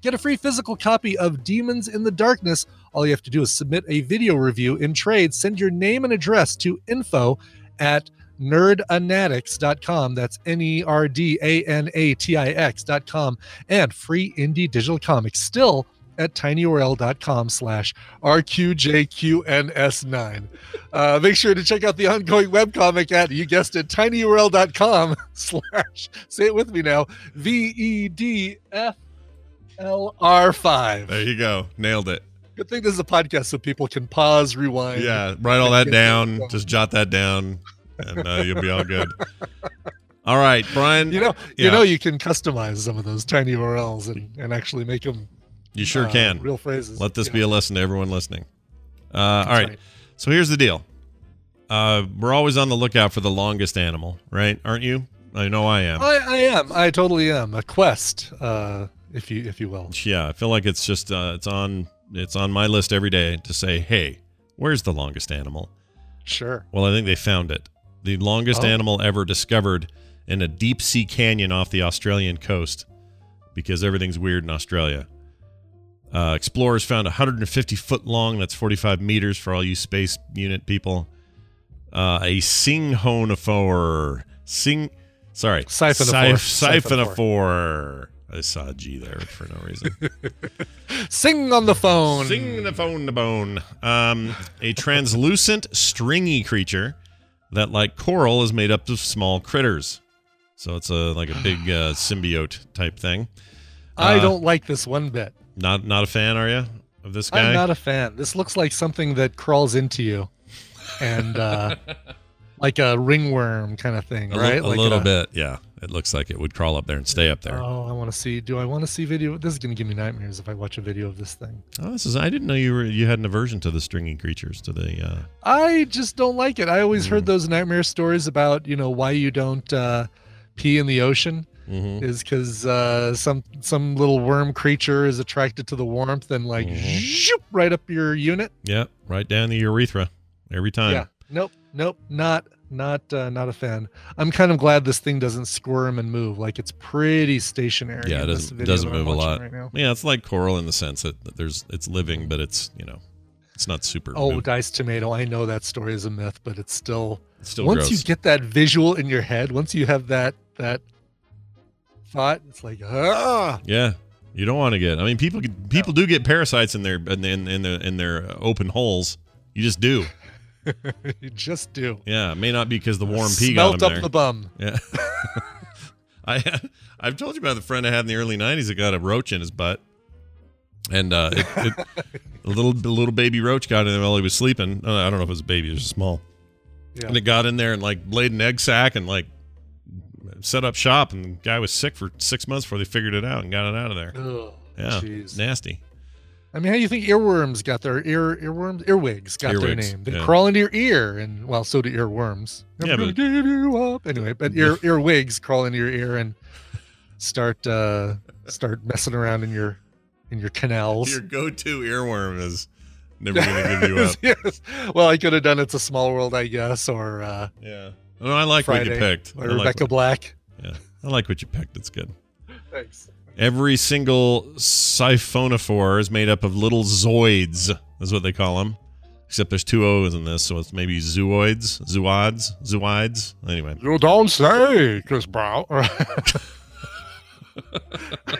Get a free physical copy of Demons in the Darkness all you have to do is submit a video review in trade. Send your name and address to info at nerdanatix.com. That's N E R D A N A T I X.com. And free indie digital comics still at tinyurl.com slash RQJQNS9. Uh, make sure to check out the ongoing webcomic at, you guessed it, tinyurl.com slash, say it with me now, V E D F L R 5. There you go. Nailed it. Good thing this is a podcast so people can pause, rewind. Yeah. Write all that down. Just jot that down, and uh, you'll be all good. All right, Brian. You know, Yeah. you know, you can customize some of those tiny URLs and, and actually make them. You sure uh, can. Real phrases. Let this be a lesson to everyone listening. Uh, all That's right. So here's the deal. Uh, we're always on the lookout for the longest animal, right? Aren't you? I know I am. I, I am. I totally am. A quest, uh, if you if you will. Yeah, I feel like it's just uh, it's on it's on my list every day to say, hey, where's the longest animal? Sure. Well, I think they found it. The longest Oh. animal ever discovered in a deep sea canyon off the Australian coast, because everything's weird in Australia. Uh, explorers found a 150 foot long, that's 45 meters for all you space unit people. Uh, a singhonifer. Sing, sorry, Siphonophore. Siph- siphonophore. I saw a G there for no reason. Sing on the phone. Sing the phone to bone. Um, a translucent, stringy creature that, like coral, is made up of small critters. So it's a like a big uh, symbiote type thing. I Uh, don't like this one bit. Not not a fan, are you, of this guy? I'm not a fan. This looks like something that crawls into you, and uh, like a ringworm kind of thing, a, right? a like little bit, yeah. It looks like it would crawl up there and stay up there. Oh, I want to see. Do I want to see video? This is going to give me nightmares if I watch a video of this thing. Oh, this is. I didn't know you were. You had an aversion to the stringy creatures. To the. Uh, I just don't like it. I always Mm. heard those nightmare stories about you know why you don't uh, pee in the ocean mhm. is because uh, some some little worm creature is attracted to the warmth and like Mhm. zoop, right up your unit. Yeah, right down the urethra every time. Yeah. Nope. Nope. Not not uh, not a fan. I'm kind of glad this thing doesn't squirm and move. Like it's pretty stationary. Yeah, it doesn't doesn't move a lot. right now. Yeah, it's like coral in the sense that there's it's living, but it's you know, it's not super. Oh, move- diced tomato. I know that story is a myth, but it's still it's still once gross. you get that visual in your head, once you have that that thought. It's like, ah, Yeah, you don't want to get. I mean, people people do get parasites in their in in, in their in their open holes. You just do. you just do. Yeah, it may not be because the warm pee Smelt got up them the bum. yeah. I I've told you about the friend I had in the early '90s that got a roach in his butt, and uh, it, it, a little a little baby roach got in there while he was sleeping. Uh, I don't know if it was a baby; it was small. Yeah. And it got in there and like laid an egg sack and like set up shop. And the guy was sick for six months before they figured it out and got it out of there. Ugh, Yeah, jeez. nasty. I mean, how do you think earworms got their ear earworms earwigs got their name? They yeah. crawl into your ear, and well, so do earworms. Yeah, gonna but- give you up. anyway, but ear earwigs crawl into your ear and start uh start messing around in your in your canals. Your go-to earworm is never going to give you up. yes. Well, I could have done it's a small world, I guess, or uh Yeah. No, I like what you picked. I like Rebecca what- Black. yeah, I like what you picked. It's good. Thanks. Every single siphonophore is made up of little zoids. Is what they call them. Except there's two O's in this, so it's maybe zooids, zooids, zooids. Anyway, You don't say, Chris Brown. I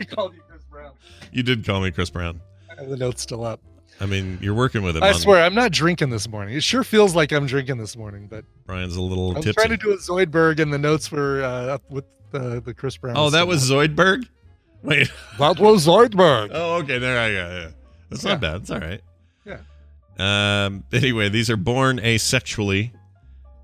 called you Chris Brown. you did call me Chris Brown. I have the notes still up. I mean, you're working with it. I man. swear, I'm not drinking this morning. It sure feels like I'm drinking this morning, but Brian's a little I'm tipsy. trying to do a Zoidberg, and the notes were uh, up with the the Chris Brown. oh, that was up. Zoidberg. Wait. that was Zoidberg. Oh, okay. There I go. Yeah. That's Yeah. not bad. It's all right. Yeah. Um. Anyway, these are born asexually,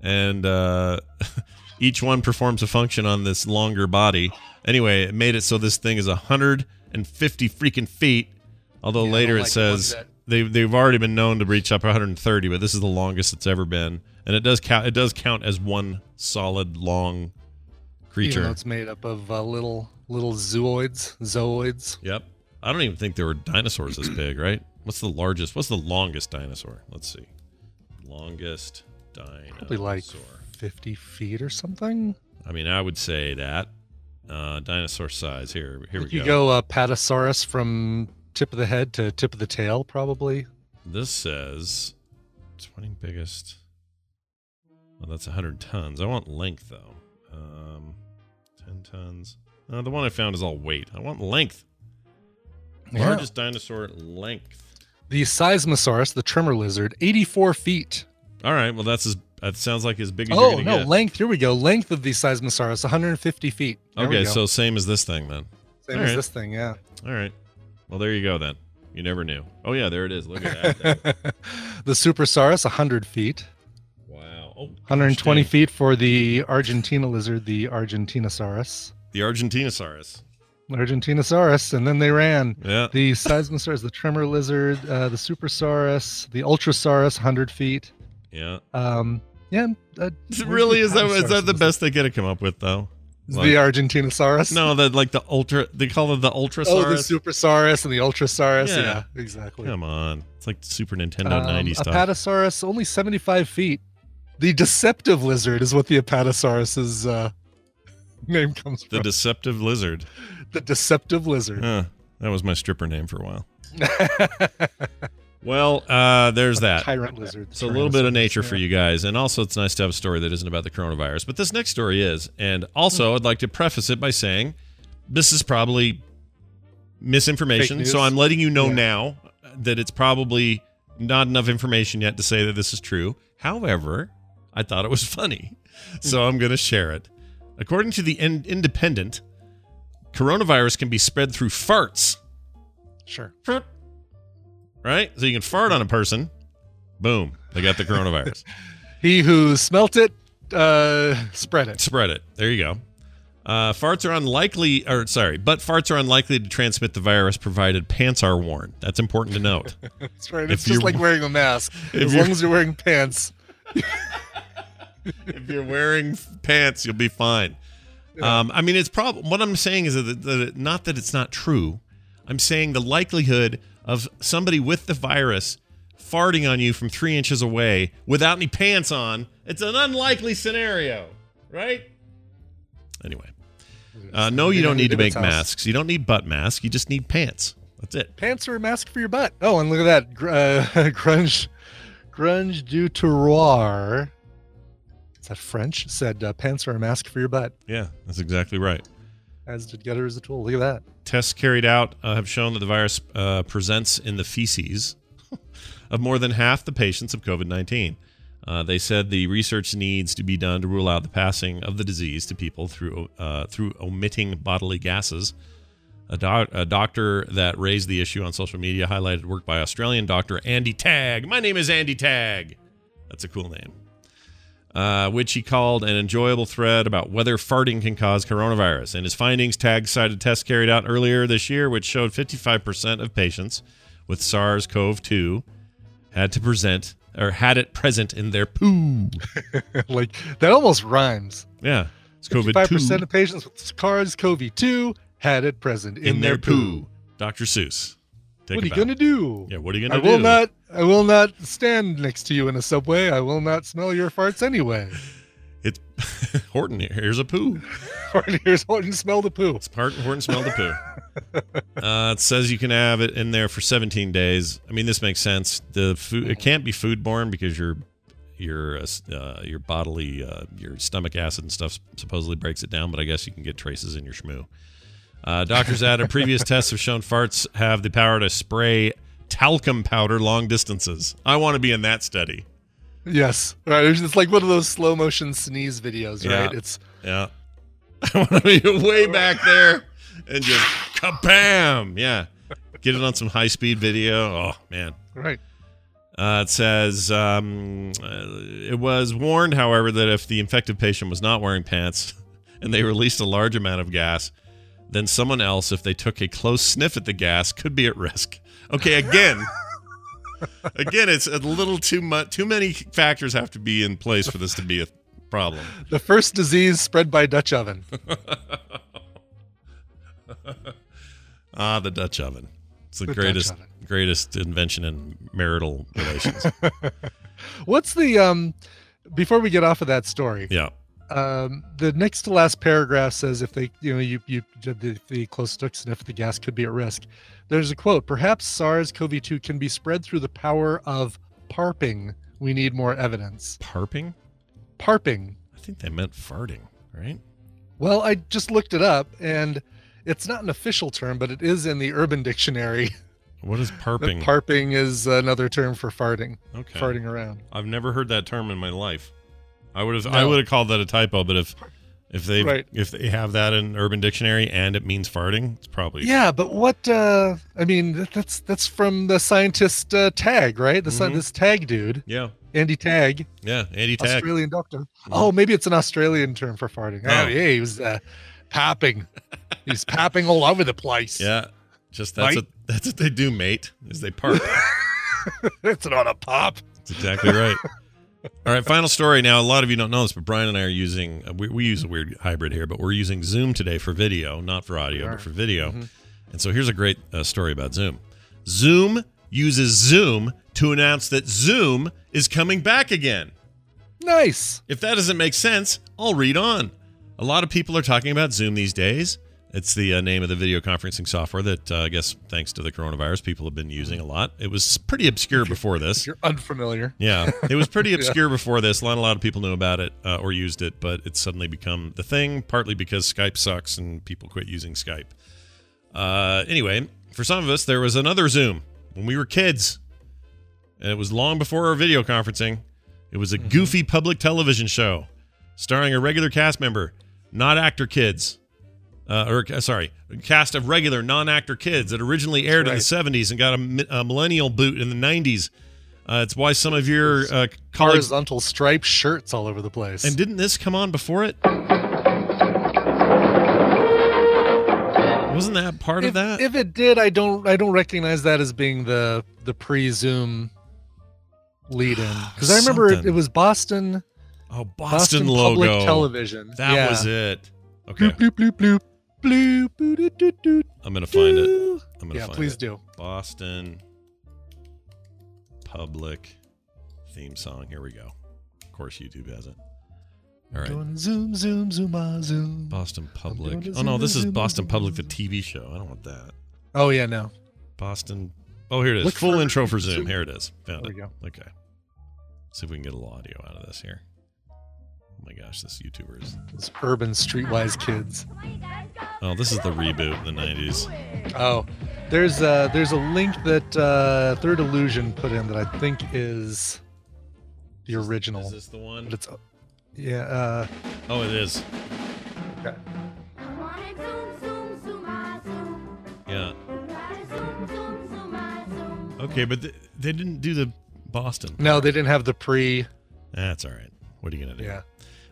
and uh, each one performs a function on this longer body. Anyway, it made it so this thing is 150 freaking feet. Although Yeah, later it like one says that- they they've already been known to reach up 130, but this is the longest it's ever been, and it does count. It does count as one solid long creature. It's made up of uh, little little zooids, zooids. Yep. I don't even think there were dinosaurs this big, right? What's the largest? What's the longest dinosaur? Let's see. Longest dinosaur. Probably like 50 feet or something. I mean, I would say that. Uh, dinosaur size. Here, here we go. you go. uh, Patasaurus from tip of the head to tip of the tail, probably. This says 20 biggest. Well, that's 100 tons. I want length though. 10 tons. Uh, the one I found is all weight. I want length. Yeah. Largest dinosaur length. The Seismosaurus, the tremor lizard, 84 feet. All right. Well, that's as. That sounds like as big as Oh no, get. length. Here we go. Length of the Seismosaurus, 150 feet. There Okay, so same as this thing then. same all as right. this thing, yeah. All right. Well, there you go then. You never knew. Oh yeah, there it is. Look at that. the Supersaurus, 100 feet. Wow. Oh, 120 feet for the Argentina lizard, the Argentinosaurus. The Argentinosaurus. Argentinosaurus, and then they ran. Yeah. The Seismosaurus, the tremor lizard, uh, the Supersaurus, the Ultrasaurus, 100 feet. Yeah. Um, yeah. Uh, really is that is that the best they could have come up with though? Like- the Argentinosaurus? no, the like the ultra. They call it the Ultrasaurus. Oh, the Supersaurus and the Ultrasaurus. Yeah. Yeah, exactly. Come on, it's like Super Nintendo Um, '90s stuff. Apatosaurus, only 75 feet. The deceptive lizard is what the Apatosaurus's uh, name comes from. the deceptive lizard. the deceptive lizard. Huh, that was my stripper name for a while. Well, uh, there's that. Tyrant lizard. So a little bit of nature for you guys, and also it's nice to have a story that isn't about the coronavirus. But this next story is, and also I'd like to preface it by saying this is probably misinformation. So I'm letting you know Yeah. now that it's probably not enough information yet to say that this is true. However, I thought it was funny, so I'm going to share it. According to the In- Independent, coronavirus can be spread through farts Sure. right? So you can fart on a person, boom, they got the coronavirus. He who smelt it, uh, spread it. Spread it. There you go. Uh, farts are unlikely, or sorry, but farts are unlikely to transmit the virus provided pants are worn. That's important to note. That's right. If It's just like wearing a mask. As long as you're wearing pants. if you're wearing pants, you'll be fine. Um, I mean, it's problem. What I'm saying is that, that not that it's not true. I'm saying the likelihood of somebody with the virus farting on you from three inches away without any pants on. It's an unlikely scenario, right? Anyway, uh, no, you don't need to make masks. You don't need butt masks. You just need pants. That's it. Pants are a mask for your butt. Oh, and look at that. Uh, grunge, grunge du terroir. That French? Said uh, pants are a mask for your butt. Yeah, that's exactly right. As did Getter as a tool. Look at that. Tests carried out uh, have shown that the virus uh, presents in the feces of more than half the patients of COVID 19. Uh, they said the research needs to be done to rule out the passing of the disease to people through uh, through omitting bodily gases. A, doc- a doctor that raised the issue on social media highlighted work by Australian doctor Andy Tagg. My name is Andy Tagg. That's a cool name. Uh, which he called an enjoyable thread about whether farting can cause coronavirus. And his findings, Tagg cited tests carried out earlier this year, which showed 55% of patients with SARS-CoV-2 had to present or had it present in their poo. like that almost rhymes. Yeah, it's COVID Five percent of patients with SARS-CoV-2 had it present in, in their poo. Dr. Seuss. Take what are you gonna do? Yeah, what are you gonna will do? not. I will not stand next to you in a subway. I will not smell your farts anyway. It's Horton. here. Here's a poo. Horton, here's Horton. Smell the poo. It's part Horton smell the poo. Uh, it says you can have it in there for 17 days. I mean, this makes sense. The food it can't be foodborne because your your uh, uh, your bodily uh, your stomach acid and stuff supposedly breaks it down. But I guess you can get traces in your schmoo. Uh, doctors added previous tests have shown farts have the power to spray talcum powder long distances. I want to be in that study. Yes. Right. It's like one of those slow motion sneeze videos, right? Yeah. It's Yeah. I want to be way back there and just kabam. Yeah. Get it on some high speed video. Oh, man. right. Uh, it says um, uh, it was warned, however, that if the infected patient was not wearing pants and they released a large amount of gas, then someone else, if they took a close sniff at the gas, could be at risk. Okay, again, again, it's a little too much. Too many factors have to be in place for this to be a problem. The first disease spread by Dutch oven. Ah, the Dutch oven. It's the, The greatest greatest invention in marital relations. What's the um? Before we get off of that story, yeah. Um, the next to last paragraph says if they, you know, you you the, the close took sniff the gas could be at risk. There's a quote: Perhaps SARS-CoV-2 can be spread through the power of parping. We need more evidence. Parping? Parping. I think they meant farting, right? Well, I just looked it up, and it's not an official term, but it is in the Urban Dictionary. What is parping? Parping is another term for farting, okay. farting around. I've never heard that term in my life. I would have I would have called that a typo, but if if they Right. if they have that in Urban Dictionary and it means farting, it's probably Yeah, but what? uh I mean, that's that's from the scientist uh, Tagg, right? The Mhm. this Tagg dude, Yeah. Andy Tagg, Yeah, Andy Tagg. Australian doctor. Oh, maybe it's an Australian term for farting. Oh, Oh. yeah, he was uh, popping. He's popping all over the place. Yeah. Just that's Right? what that's what they do, mate. Is they parp. it's not a pop. That's exactly right. All right, final story. Now, a lot of you don't know this, but Brian and I are using, uh, we, we use a weird hybrid here, but we're using Zoom today for video, not for audio, but for video. Mhm. And so here's a great uh, story about Zoom. Zoom uses Zoom to announce that Zoom is coming back again. Nice. If that doesn't make sense, I'll read on. A lot of people are talking about Zoom these days. It's the uh, name of the video conferencing software that uh, I guess, thanks to the coronavirus, people have been using a lot. It was pretty obscure before this. you're unfamiliar, Yeah, it was pretty Yeah. obscure before this. Not a lot of people knew about it uh, or used it, but it's suddenly become the thing. Partly because Skype sucks and people quit using Skype. Uh, anyway, for some of us, there was another Zoom when we were kids, and it was long before our video conferencing. It was a Mm-hmm. goofy public television show starring a regular cast member, not actor kids. Uh, or uh, sorry, a cast of regular non-actor kids that originally aired in the 70s and got a, a millennial boot in the 90s. Uh, it's why some of your uh, colleagues horizontal striped shirts all over the place. and didn't this come on before it? Wasn't that part if, of that? if it did, I don't I don't recognize that as being the the pre-Zoom lead in because I remember it, it was Boston oh, Boston, Public logo. Television. That Yeah. was it. Okay, Bloop bloop bloop I'm gonna find it. I'm gonna Yeah, find please it. do. Boston Public theme song. Here we go. Of course, YouTube has it. All right. Doing zoom zoom zoom ah, zoom. Boston Public. a Oh no, zoom, this is zoom, Boston zoom, Public, the. TV show. I don't want that. Oh yeah, no. Boston. Oh, here it is. Look Full for- intro for Zoom. Zoom. Here it is. Found There it. we go. Okay. See if we can get a little audio out of this here. Oh my gosh, this YouTuber is. Those urban streetwise kids. Where you guys go? Oh, this is the reboot in the '90s. Oh, there's uh there's a link that uh, Third Illusion put in that I think is the original. Is this the one? But it's yeah. Uh, Oh, it is. okay. Yeah. Okay, but th- they didn't do the Boston. No, they didn't have the pre. That's all right. What are you gonna do? Yeah.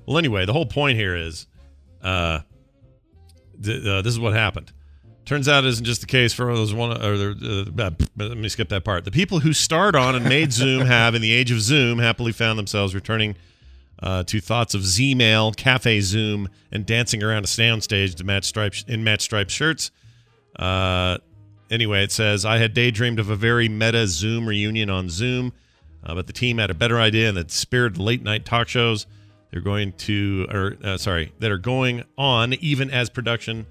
Well, anyway, the whole point here is, uh, th- uh, this is what happened. Turns out it isn't just the case for those one. Or the, uh, let me skip that part. The people who starred on and made Zoom have, in the age of Zoom, happily found themselves returning uh, to thoughts of Z-mail, Cafe Zoom, and dancing around a soundstage to match stripes in match striped shirts. Uh, anyway, it says I had daydreamed of a very meta Zoom reunion on Zoom, uh, but the team had a better idea in the spirit of late night talk shows. They're going to, or uh, sorry, that are going on even as production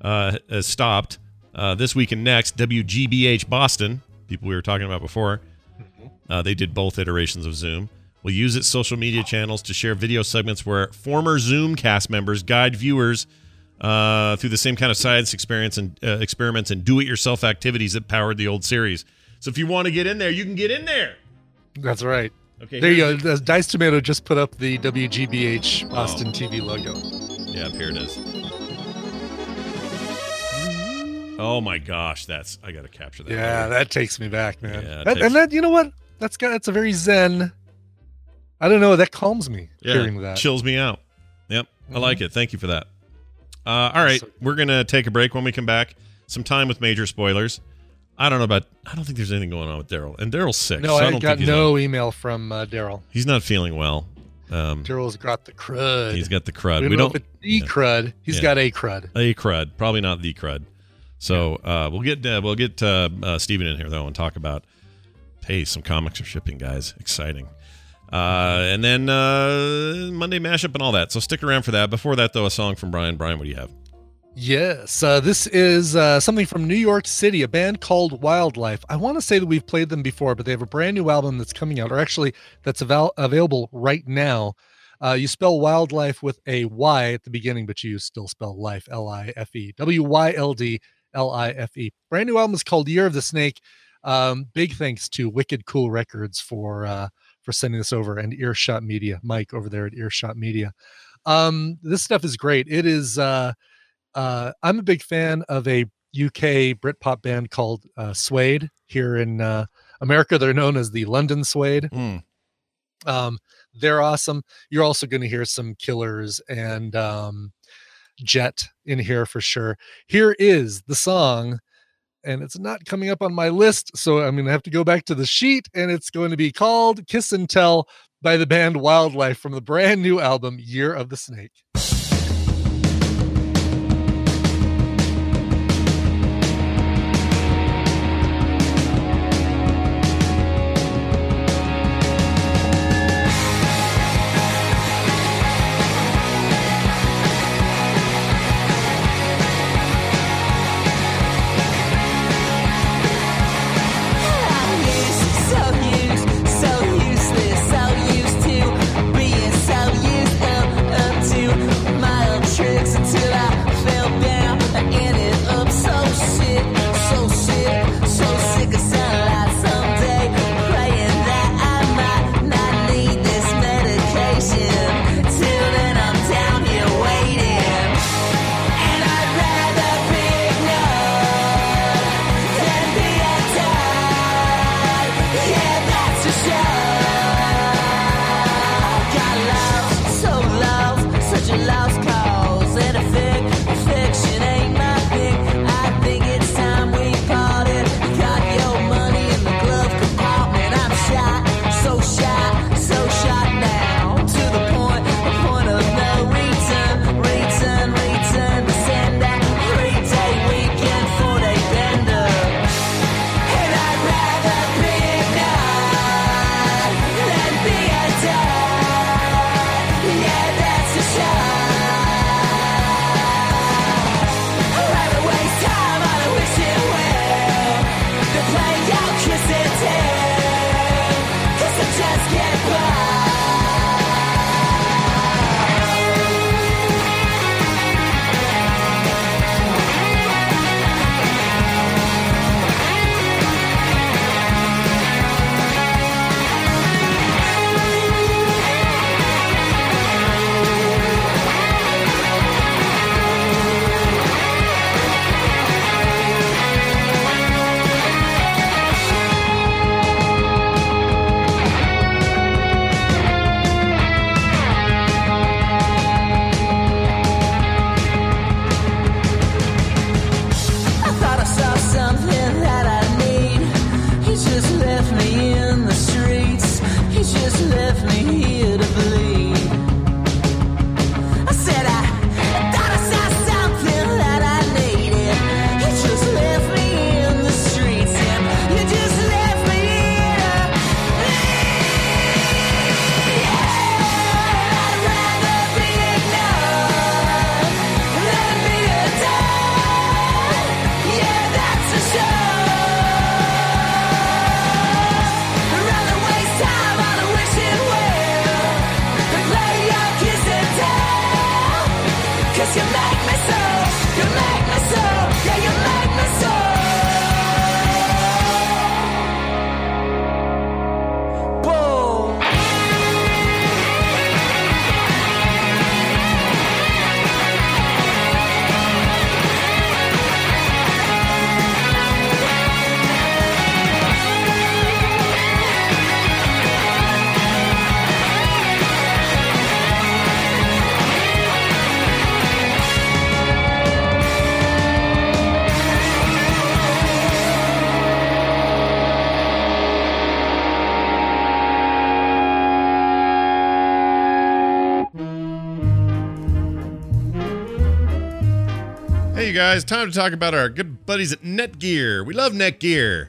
uh, has stopped. Uh, this week and next, WGBH Boston, people we were talking about before, uh, they did both iterations of Zoom. Will use its social media channels to share video segments where former Zoom cast members guide viewers uh, through the same kind of science experience and uh, experiments and do-it-yourself activities that powered the old series. So if you want to get in there, you can get in there. That's right. Okay, There you go. The Dice Tomato just put up the WGBH Boston TV logo. Yeah, here it is. Oh my gosh, that's I got to capture that. Yeah, that takes me back, man. Yeah, That- takes- and that, you know what? That's got that's a very zen. I don't know. That calms me yeah, hearing that. chills me out. Yep, I Mhm. like it. Thank you for that. Uh, all right, So- we're gonna take a break. When we come back, some time with major spoilers. I don't know about. I don't think there's anything going on with Daryl, and Daryl's sick. No, so I, I don't got no on- email from uh, Daryl. he's not feeling well. Um, Daryl's got the crud. he's got the crud. we don't We don't the yeah. crud. He's Yeah. got a crud. a crud, probably not the crud. So uh, we'll get uh, we'll get uh, uh, Stephen in here though and talk about hey some comics are shipping guys exciting. Uh, and then uh, Monday mashup and all that. So stick around for that. Before that though, a song from Brian. Brian, what do you have? Yes, uh, this is uh, something from New York City, a band called Wyldlife. I want to say that we've played them before, but they have a brand new album that's coming out, or actually that's available right now. Uh, you spell wildlife with a Y at the beginning, but you still spell life, L I F E. W Y L D L I F E. Brand new album is called Year of the Snake. Um, big thanks to Wicked Cool Records for uh, for sending this over and Earshot Media, Mike over there at Earshot Media. Um, this stuff is great. It is. Uh, I'm a big fan of a UK Britpop band called uh, Suede. Here in uh, America, they're known as the London Suede. Mm. Um, they're awesome. You're also going to hear some Killers and um, Jet in here for sure. Here is the song, and it's not coming up on my list, so I'm going to have to go back to the sheet, and it's going to be called "Kiss and Tell" by the band Wyldlife from the brand new album Year of the Snake. Guys, time to talk about our good buddies at Netgear. We love Netgear.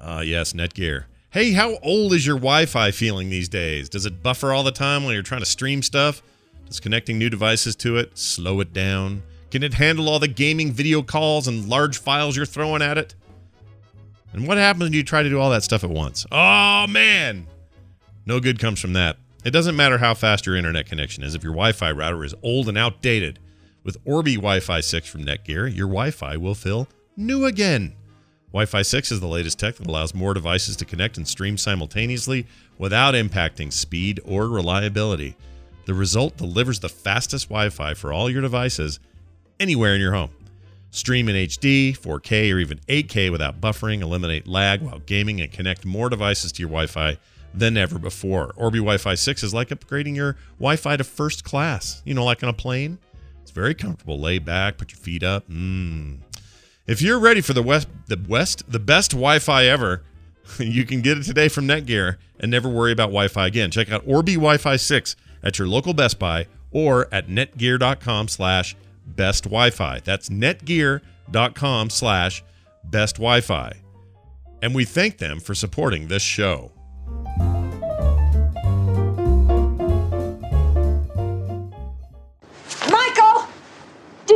Ah, yes, Netgear. Hey, how old is your Wi Fi feeling these days? Does it buffer all the time when you're trying to stream stuff? Does connecting new devices to it slow it down? Can it handle all the gaming video calls and large files you're throwing at it? And what happens when you try to do all that stuff at once? Oh, man! No good comes from that. It doesn't matter how fast your internet connection is if your Wi Fi router is old and outdated. With Orbi Wi Fi 6 from Netgear, your Wi Fi will feel new again. Wi Fi 6 is the latest tech that allows more devices to connect and stream simultaneously without impacting speed or reliability. The result delivers the fastest Wi Fi for all your devices anywhere in your home. Stream in HD, 4K, or even 8K without buffering, eliminate lag while gaming, and connect more devices to your Wi Fi than ever before. Orbi Wi Fi 6 is like upgrading your Wi Fi to first class, you know, like on a plane. Very comfortable. Lay back, put your feet up. Mmm. If you're ready for the West, the West, the best Wi-Fi ever, you can get it today from Netgear and never worry about Wi-Fi again. Check out Orbi Wi-Fi 6 at your local Best Buy or at netgear.com slash best Wi-Fi. That's netgear.com slash best Wi-Fi. And we thank them for supporting this show.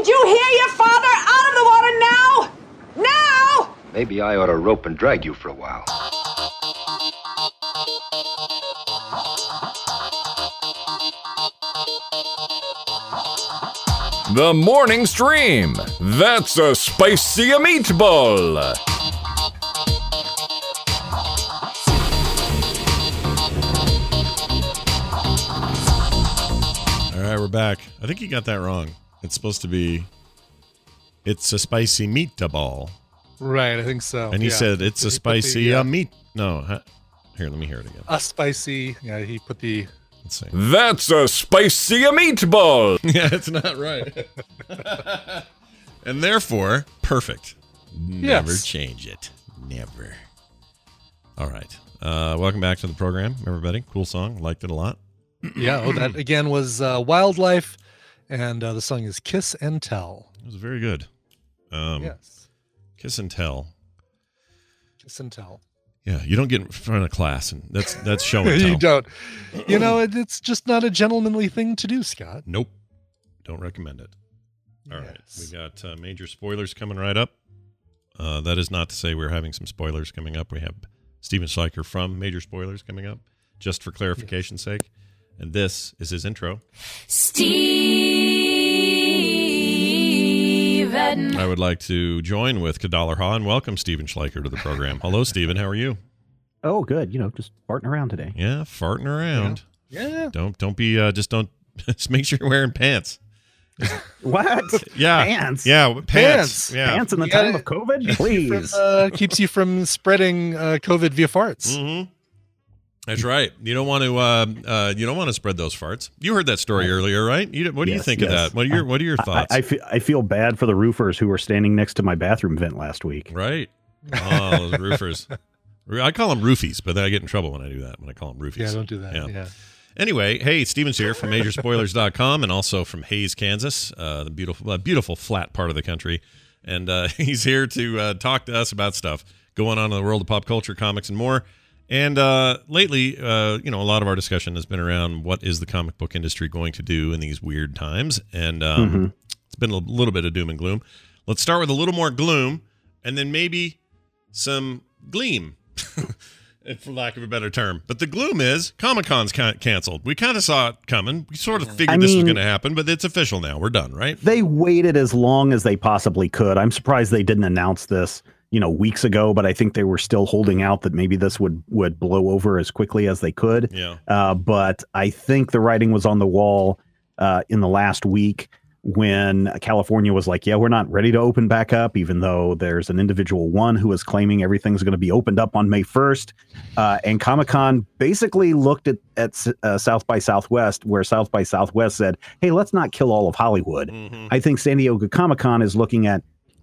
Did you hear your father? Out of the water now! Now! Maybe I ought to rope and drag you for a while. The morning stream. That's a spicy meatball. All right, we're back. I think you got that wrong. It's supposed to be it's a spicy meatball. Right, I think so. And he yeah. said it's He a put the, spicy uh, uh, meat. No, huh? here, let me hear it again. a spicy. Yeah, he put the. Let's see. That's a spicy meatball. yeah, it's not right. and therefore, perfect. Never Yes. change it. Never. All right. Uh, welcome back to the program, everybody. Cool song. Liked it a lot. Yeah, oh, that again was uh, Wyldlife, and uh, the song is Kiss and Tell. It was very good. Um, yes, Kiss and tell. Kiss and Tell. Yeah, you don't get in front of class, and that's that's show and tell. you don't. You know, it, it's just not a gentlemanly thing to do, Scott. Nope. Don't recommend it. All right, We got uh, major spoilers coming right up. Uh, that is not to say we're having some spoilers coming up. We have Stephen Schleicher from Major Spoilers coming up, just for clarification's sake. And this is his intro. Stephen. I would like to join with Kadallar Ha and welcome Stephen Schleicher to the program. Hello, Stephen. How are you? Oh, good. You know, just farting around today. Yeah, farting around. Yeah. Don't don't be uh, just don't just make sure you're wearing pants. What? Yeah. Pants? Yeah, pants. Pants. Yeah. Pants in the You gotta- time of COVID? Keeps you from, Please. uh, keeps you from spreading uh, COVID via farts. Mm-hmm. That's right. You don't want to. Uh, uh, you don't want to spread those farts. You heard that story earlier, right? You, what do you Yes, think of that? What are your What are your I, thoughts? I, feel, I feel bad for the roofers who were standing next to my bathroom vent last week. right. Oh, those roofers. I call them roofies, but then I get in trouble when I do that. When I call them roofies. Yeah, don't do that. Yeah. Anyway, hey, Stephen's here from MajorSpoilers.com and also from Hays, Kansas, uh, the beautiful, uh, beautiful flat part of the country. And uh, he's here to uh, talk to us about stuff going on in the world of pop culture, comics, and more. And uh, lately, uh, you know, a lot of our discussion has been around what is the comic book industry going to do in these weird times. And um, Mhm. it's been a little bit of doom and gloom. Let's start with a little more gloom and then maybe some gleam. for lack of a better term. But the gloom is Comic Con's can- canceled. We kind of saw it coming. We sort of figured I this was going to happen, but it's official now. We're done, right? They waited as long as they possibly could. I'm surprised they didn't announce this, you know, weeks ago, but I think they were still holding out that maybe this would would blow over as quickly as they could. Yeah. Uh, but I think the writing was on the wall uh, in the last week when California was like, "Yeah, we're not ready to open back up," even though there's an individual one who is claiming everything's going to be opened up on May 1st. Uh, and Comic Con basically looked at at uh, South by Southwest, where South by Southwest said, "Hey, let's not kill all of Hollywood." Mm-hmm. I think San Diego Comic Con is looking at,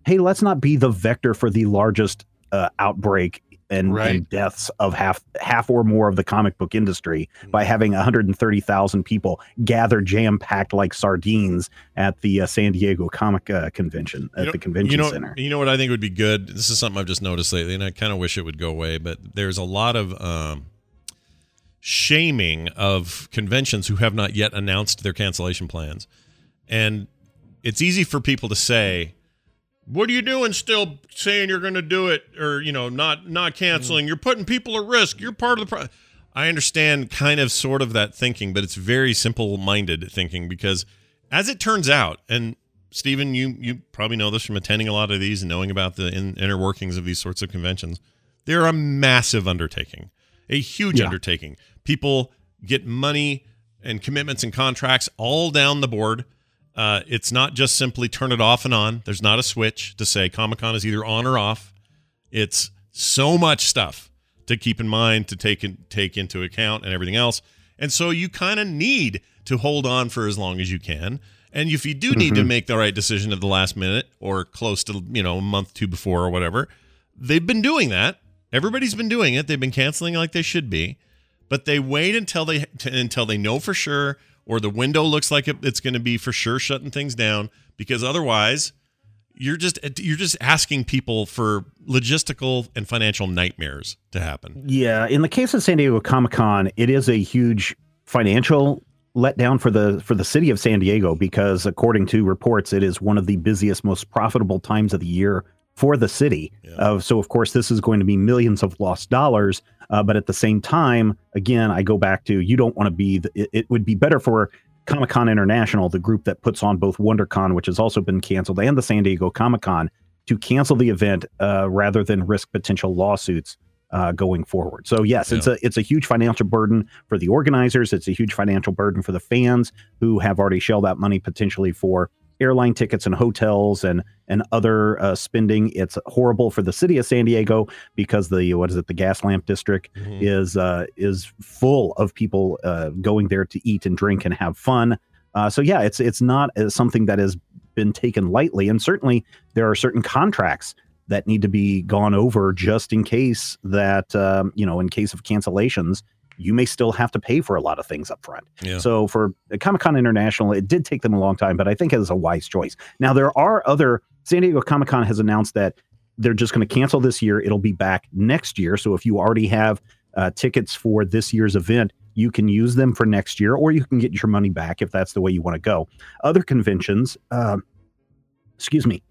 "Hey, let's not be the vector for the largest uh, outbreak." And, Right. and deaths of half half or more of the comic book industry by having 130,000 people gather jam packed like sardines at the uh, San Diego Comic uh, Convention at You know- the convention you know, center. You know what I think would be good? This is something I've just noticed lately, and I kind of wish it would go away. But there's a lot of um, shaming of conventions who have not yet announced their cancellation plans, and it's easy for people to say, "What are you doing? Still saying you're going to do it, or you know, not not canceling? You're putting people at risk. You're part of the." Pro-. I understand kind of sort of that thinking, but it's very simple-minded thinking because, as it turns out, and Stephen, you you probably know this from attending a lot of these and knowing about the in, inner workings of these sorts of conventions. They're a massive undertaking, a huge Yeah. undertaking. People get money and commitments and contracts all down the board. Uh, it's not just simply turn it off and on. There's not a switch to say Comic Con is either on or off. It's so much stuff to keep in mind, to take in, take into account, and everything else. And so you kind of need to hold on for as long as you can. And if you do need to Mhm. make the right decision at the last minute or close to you know a month two before or whatever, they've been doing that. Everybody's been doing it. They've been canceling like they should be, but they wait until they until they know for sure or the window looks like it's going to be for sure shutting things down because otherwise you're just you're just asking people for logistical and financial nightmares to happen. Yeah, in the case of San Diego Comic Con, it is a huge financial letdown for the for the city of San Diego because according to reports, it is one of the busiest, most profitable times of the year for the city. Uh, so of course, this is going to be millions of lost dollars. Uh, but at the same time, again, I go back to you don't want to be. The, it, it would be better for Comic Con International, the group that puts on both WonderCon, which has also been canceled, and the San Diego Comic Con, to cancel the event uh, rather than risk potential lawsuits uh, going forward. So yes, it's a it's a huge financial burden for the organizers. It's a huge financial burden for the fans who have already shelled out money potentially for airline tickets and hotels and and other uh, spending. It's horrible for the city of San Diego because the what is it the gas lamp district is uh, is full of people uh, going there to eat and drink and have fun. Uh, so yeah, it's it's not uh, something that has been taken lightly, and certainly there are certain contracts that need to be gone over just in case that um, you know in case of cancellations you may still have to pay for a lot of things up front. Yeah. so for comic con international it did take them a long time but i think it was a wise choice. Now there are other san diego comic con has announced that they're just going to cancel this year. It'll be back next year. So if you already have uh, tickets for this year's event you can use them for next year or you can get your money back if that's the way you want to go. Other conventions um, excuse me.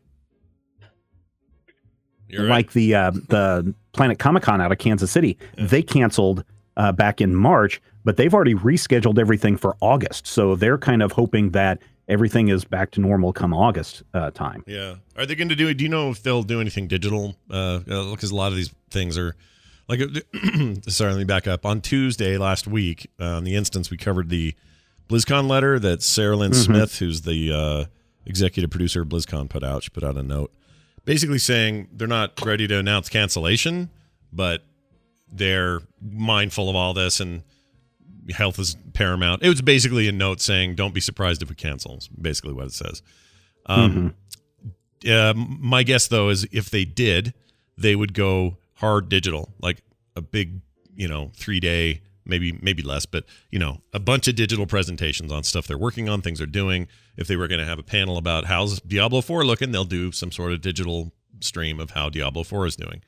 Like the uh, the Planet Comic Con out of Kansas City. They canceled uh, back in March, but they've already rescheduled everything for August. So they're kind of hoping that everything is back to normal come August uh, time. Yeah. Are they going to do? Do you know if they'll do anything digital? Uh, because a lot of these things are like. sorry, let me back up. On Tuesday last week, uh, in the instance we covered the BlizzCon letter that Saralyn Mhm. Smith, who's the uh, executive producer of BlizzCon, put out. She put out a note, basically saying they're not ready to announce cancellation, but they're mindful of all this and health is paramount. It was basically a note saying, "Don't be surprised if it cancels." Basically, what it says. Um, uh, my guess, though, is if they did, they would go hard digital, like a big, you know, three day, maybe maybe less, but you know, a bunch of digital presentations on stuff they're working on, things they're doing. If they were going to have a panel about how's Diablo Four looking, they'll do some sort of digital stream of how Diablo Four is doing.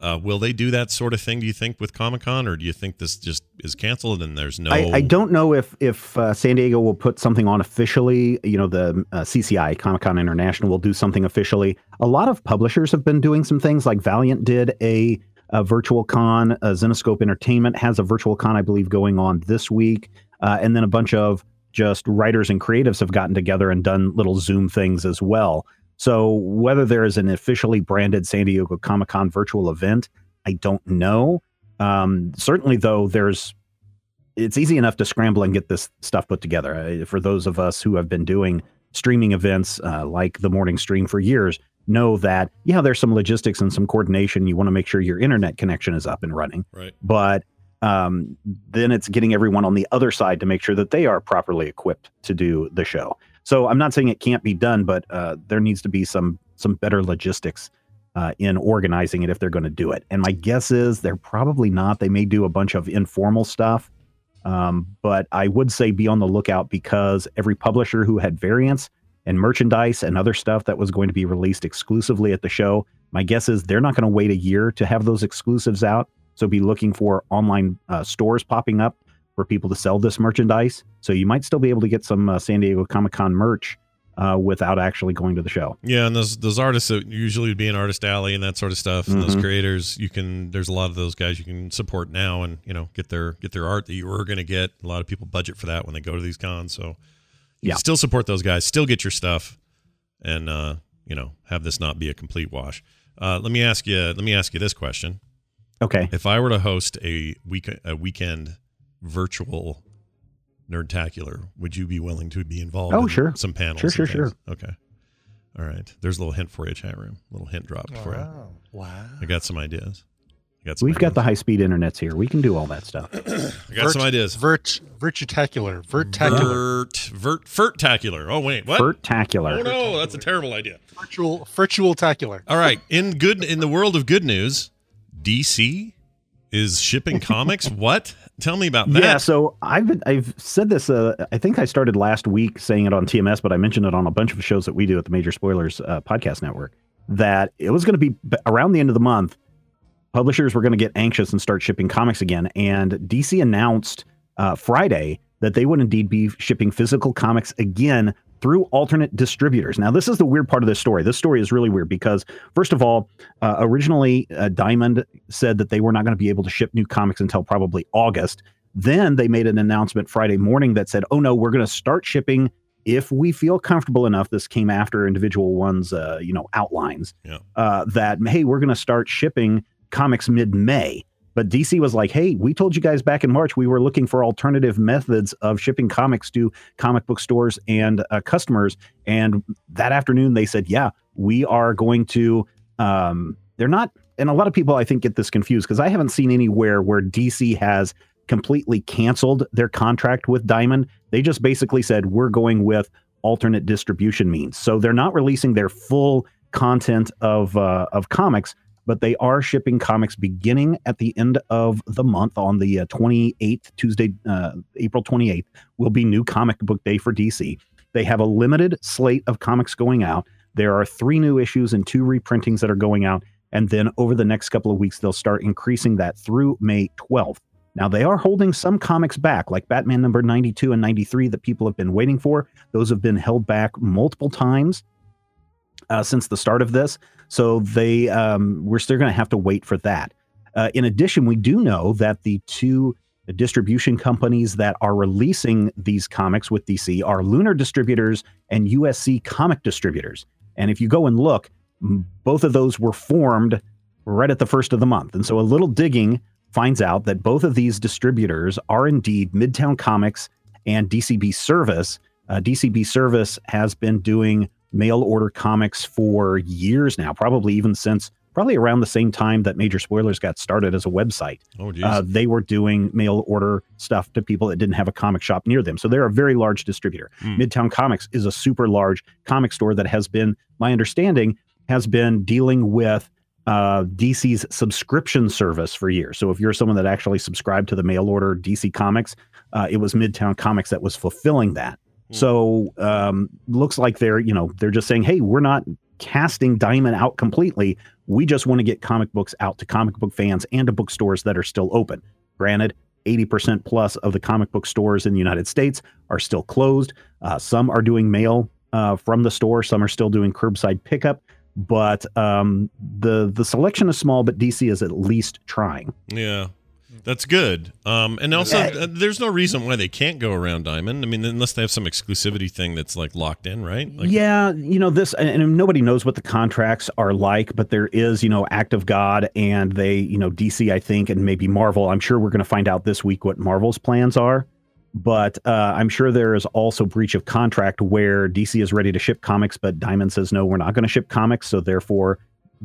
Uh, will they do that sort of thing? Do you think with Comic Con, or do you think this just is canceled and there's no? I, I don't know if if uh, San Diego will put something on officially. You know, the uh, CCI Comic Con International will do something officially. A lot of publishers have been doing some things. Like Valiant did a uh, virtual con. Uh, Zenescope Entertainment has a virtual con, I believe, going on this week, uh, and then a bunch of just writers and creatives have gotten together and done little Zoom things as well. So whether there is an officially branded San Diego Comic Con virtual event, I don't know. Um, certainly, though, there's it's easy enough to scramble and get this stuff put together. For those of us who have been doing streaming events uh, like the morning stream for years, know that yeah, there's some logistics and some coordination. You want to make sure your internet connection is up and running, Right. but um, then it's getting everyone on the other side to make sure that they are properly equipped to do the show. So I'm not saying it can't be done, but uh, there needs to be some some better logistics uh, in organizing it if they're going to do it. And my guess is they're probably not. They may do a bunch of informal stuff, um, but I would say be on the lookout because every publisher who had variants and merchandise and other stuff that was going to be released exclusively at the show, my guess is they're not going to wait a year to have those exclusives out. So be looking for online uh, stores popping up for people to sell this merchandise. So you might still be able to get some uh, San Diego Comic Con merch uh, without actually going to the show. Yeah, and those those artists that usually would be in Artist Alley and that sort of stuff, and those Mhm. creators, you can. There's a lot of those guys you can support now, and you know get their get their art that you were going to get. A lot of people budget for that when they go to these cons, so you Yeah. still support those guys, still get your stuff, and uh, you know have this not be a complete wash. Uh, let me ask you. Let me ask you this question. Okay. If I were to host a week a weekend virtual nerdtacular, would you be willing to be involved? Oh, in sure. Some panels. Sure, and sure, things? Okay. All right. There's a little hint for you, chat room. A little hint drop for you. Wow. Wow. I got some ideas. I got some We've got the high speed internets here. We can do all that stuff. I got some ideas. Virt, virtutacular. Virtacular. Vert, vert, vertacular. Oh wait, what? Vertacular. Oh no, that's a terrible idea. Virtual. Virtual tacular. All right, in good in the world of good news, DC is shipping comics. what? Tell me about that. Yeah, so I've been, I've said this. Uh, I think I started last week saying it on TMS, but I mentioned it on a bunch of shows that we do at the Major Spoilers uh, podcast network. That it was going to be around the end of the month. Publishers were going to get anxious and start shipping comics again, and DC announced uh, Friday that they would indeed be shipping physical comics again through alternate distributors. Now, this is the weird part of this story. This story is really weird because, first of all, uh, originally uh, Diamond said that they were not going to be able to ship new comics until probably August. Then they made an announcement Friday morning that said, "Oh no, we're going to start shipping if we feel comfortable enough." This came after individual ones, uh, you know, outlines Yeah. uh, that hey, we're going to start shipping comics mid-May. But DC was like, hey, we told you guys back in March we were looking for alternative methods of shipping comics to comic book stores and uh, customers. And that afternoon, they said, yeah, we are going to. Um, they're not, and a lot of people I think get this confused because I haven't seen anywhere where DC has completely canceled their contract with Diamond. They just basically said, we're going with alternate distribution means. So they're not releasing their full content of uh, of comics, but they are shipping comics beginning at the end of the month on the uh, 28th, Tuesday, uh, April 28th, will be new comic book day for DC. They have a limited slate of comics going out. There are three new issues and two reprintings that are going out. And then over the next couple of weeks, they'll start increasing that through May 12th. Now, they are holding some comics back, like Batman number 92 and 93 that people have been waiting for. Those have been held back multiple times uh, since the start of this. So they um, we're still going to have to wait for that. Uh, in addition, we do know that the two distribution companies that are releasing these comics with DC are Lunar Distributors and USC Comic Distributors. And if you go and look, both of those were formed right at the first of the month. And so a little digging finds out that both of these distributors are indeed Midtown Comics and DCB Service. Uh, DCB Service has been doing mail order comics for years now, probably even since probably around the same time that Major Spoilers got started as a website. Oh. Uh, they were doing mail order stuff to people that didn't have a comic shop near them. So they're a very large distributor. Hmm. Midtown Comics is a super large comic store that has been, my understanding, has been dealing with uh, DC's subscription service for years. So if you're someone that actually subscribed to the mail order DC Comics, uh, it was Midtown Comics that was fulfilling that. So um, looks like they're you know they're just saying, hey, we're not casting Diamond out completely. We just want to get comic books out to comic book fans and to bookstores that are still open. Granted, 80% plus of the comic book stores in the United States are still closed. Uh, some are doing mail uh, from the store, some are still doing curbside pickup. But um, the the selection is small, but DC is at least trying. Yeah. That's good. Um, and also, uh, there's no reason why they can't go around Diamond. I mean, unless they have some exclusivity thing that's like locked in, right? Like, yeah, you know this, and and nobody knows what the contracts are like, but there is, you know, Act of God, and they, you know, DC, I think, and maybe Marvel. I'm sure we're going to find out this week what Marvel's plans are, but uh, I'm sure there is also breach of contract where DC is ready to ship comics, but Diamond says no, we're not going to ship comics, so therefore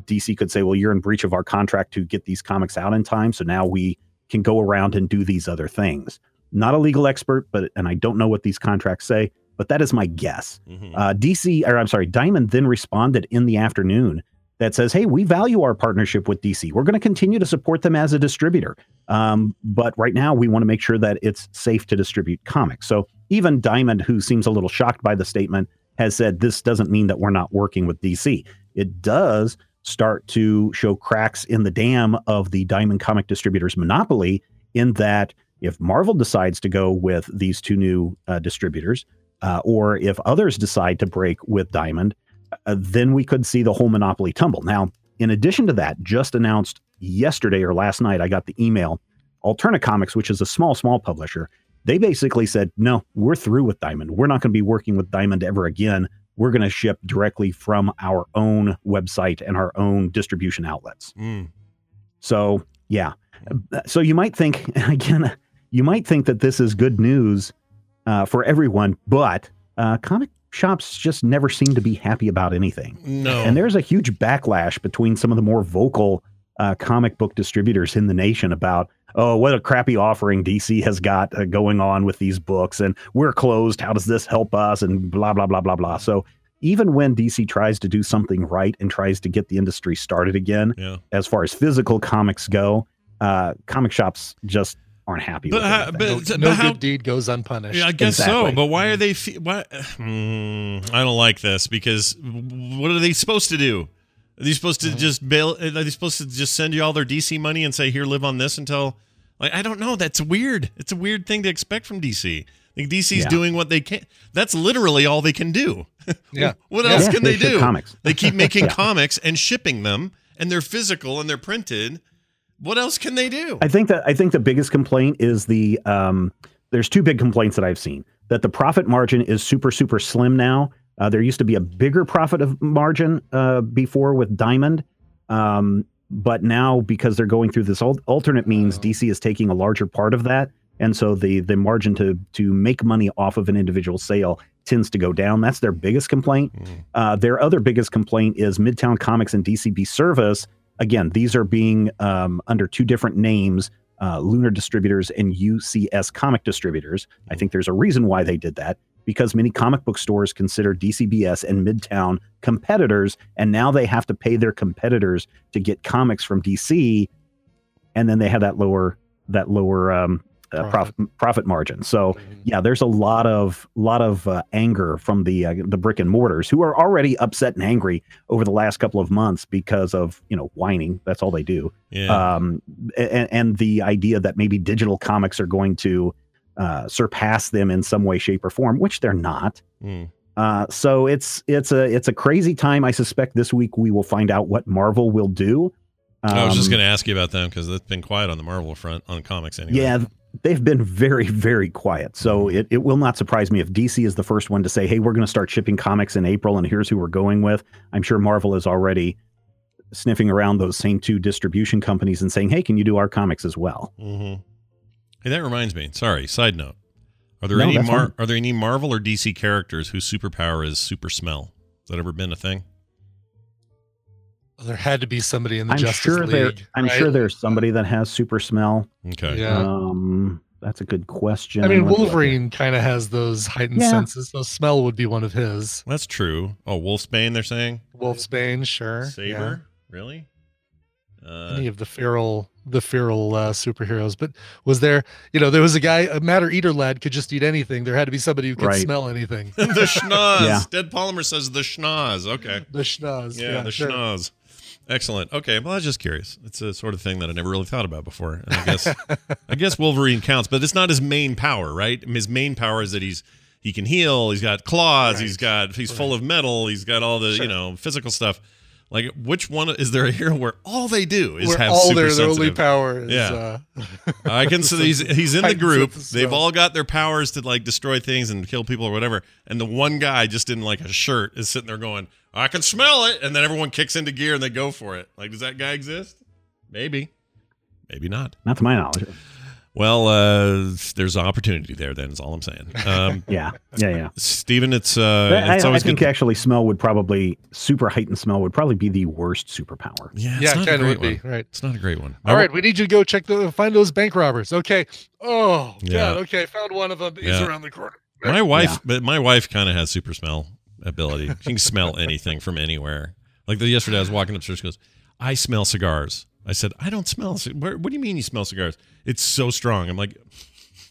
DC could say, well, you're in breach of our contract to get these comics out in time, so now we can go around and do these other things. Not a legal expert, but and I don't know what these contracts say, but that is my guess. Uh, DC, or I'm sorry, Diamond then responded in the afternoon that says, "Hey, we value our partnership with DC. We're going to continue to support them as a distributor, um, but right now we want to make sure that it's safe to distribute comics." So even Diamond, who seems a little shocked by the statement, has said this doesn't mean that we're not working with DC. It does start to show cracks in the dam of the Diamond Comic Distributors monopoly in that if Marvel decides to go with these two new uh, distributors, uh, or if others decide to break with Diamond, uh, then we could see the whole monopoly tumble. Now, in addition to that, just announced yesterday or last night, I got the email. Alterna Comics, which is a small, small publisher, they basically said, no, we're through with Diamond. We're not going to be working with Diamond ever again. We're going to ship directly from our own website and our own distribution outlets. Mm. So, yeah. So you might think, again, you might think that this is good news uh, for everyone, but uh, comic shops just never seem to be happy about anything. No. And there's a huge backlash between some of the more vocal uh, comic book distributors in the nation about, oh, what a crappy offering DC has got uh, going on with these books, and we're closed. How does this help us? And blah, blah, blah, blah, blah. So even when DC tries to do something right and tries to get the industry started again, Yeah. as far as physical comics go, uh, comic shops just aren't happy But with how- anything. but- no but how- good deed goes unpunished. Yeah, I guess Exactly. so. But why are they? Fe- why? Mm, I don't like this because what are they supposed to do? Are they supposed to just bail? Are they supposed to just send you all their DC money and say, "Here, live on this until"? Like, I don't know. That's weird. It's a weird thing to expect from DC. Like DC's Yeah. doing what they can. That's literally all they can do. Yeah. what else Yeah, can they they, do? comics. They keep making Yeah. comics and shipping them, and they're physical and they're printed. What else can they do? I think that I think the biggest complaint is the um, there's two big complaints that I've seen that the profit margin is super super slim now. Uh, there used to be a bigger profit of margin uh, before with Diamond, um, but now because they're going through this al- alternate means, DC is taking a larger part of that, and so the the margin to to make money off of an individual sale tends to go down. That's their biggest complaint. Uh, their other biggest complaint is Midtown Comics and DCB Service. Again, these are being um, under two different names uh, Lunar Distributors and UCS Comic Distributors. I think there's a reason why they did that because many comic book stores consider DCBS and Midtown competitors, and now they have to pay their competitors to get comics from DC, and then they have that lower that lower um, uh, profit profit margin. So yeah, there's a lot of lot of uh, anger from the uh, the brick and mortars who are already upset and angry over the last couple of months because of you know whining. That's all they do. Yeah. Um, and, and the idea that maybe digital comics are going to uh, surpass them in some way, shape, or form, which they're not. Mm. Uh, so it's it's a it's a crazy time. I suspect this week we will find out what Marvel will do. I was just Um, going to ask you about them because it's been quiet on the Marvel front on comics anyway. Yeah, they've been very, very quiet. So Mm-hmm. it, it will not surprise me if DC is the first one to say, hey, we're going to start shipping comics in April and here's who we're going with. I'm sure Marvel is already sniffing around those same two distribution companies and saying, hey, can you do our comics as well? Mm-hmm. Hey, that reminds me. Sorry, side note. Are there No, any Mar- are there any Marvel or DC characters whose superpower is super smell? Has that ever been a thing? There had to be somebody in the I'm Justice sure there. League. I'm right? sure there's somebody that has super smell. Okay. Yeah. Um, that's a good question. I mean, Wolverine kind of has those heightened Yeah. senses, so smell would be one of his. That's true. Oh, Wolfsbane, they're saying. Wolf's Bane, sure. Saber, really? Uh, Any of the feral, the feral uh, superheroes. But was there, you know, there was a guy, a matter eater lad could just eat anything. There had to be somebody who could Right. smell anything. the schnoz. Yeah. Dead Polymer says the schnoz. Okay. the schnoz. Yeah, the sure. schnoz. Excellent. Okay, well, I was just curious. It's a sort of thing that I never really thought about before. And I guess, I guess Wolverine counts, but it's not his main power, right? His main power is that he's he can heal. He's got claws. He's got he's full of metal. He's got all the you know physical stuff. Like, which one is there a hero where all they do is Where have all super their, their only power is Yeah. uh, I can see he's he's in the group. sense They've all got their powers to like destroy things and kill people or whatever. And the one guy just in like a shirt is sitting there going, "I can smell it," and then everyone kicks into gear and they go for it. Like, does that guy exist? Maybe, maybe not. Not to my knowledge. Well, uh, there's opportunity there. Then is all I'm saying. Um, Yeah, yeah, yeah. Stephen, it's uh, But I, it's I always think good. actually smell would probably super heightened smell would probably be the worst superpower. yeah, yeah, it's kind of great would be right. It's not a great one. All right, we need you to go check the find those bank robbers. Okay. Oh Yeah. God. Okay, found one of them. He's Yeah. around the corner. My wife, Yeah. but my wife kind of has super smell ability. She can smell anything from anywhere. Like the yesterday, I was walking upstairs. She goes, "I smell cigars." I said, "I don't smell. ci- What, what do you mean you smell cigars? It's so strong." I'm like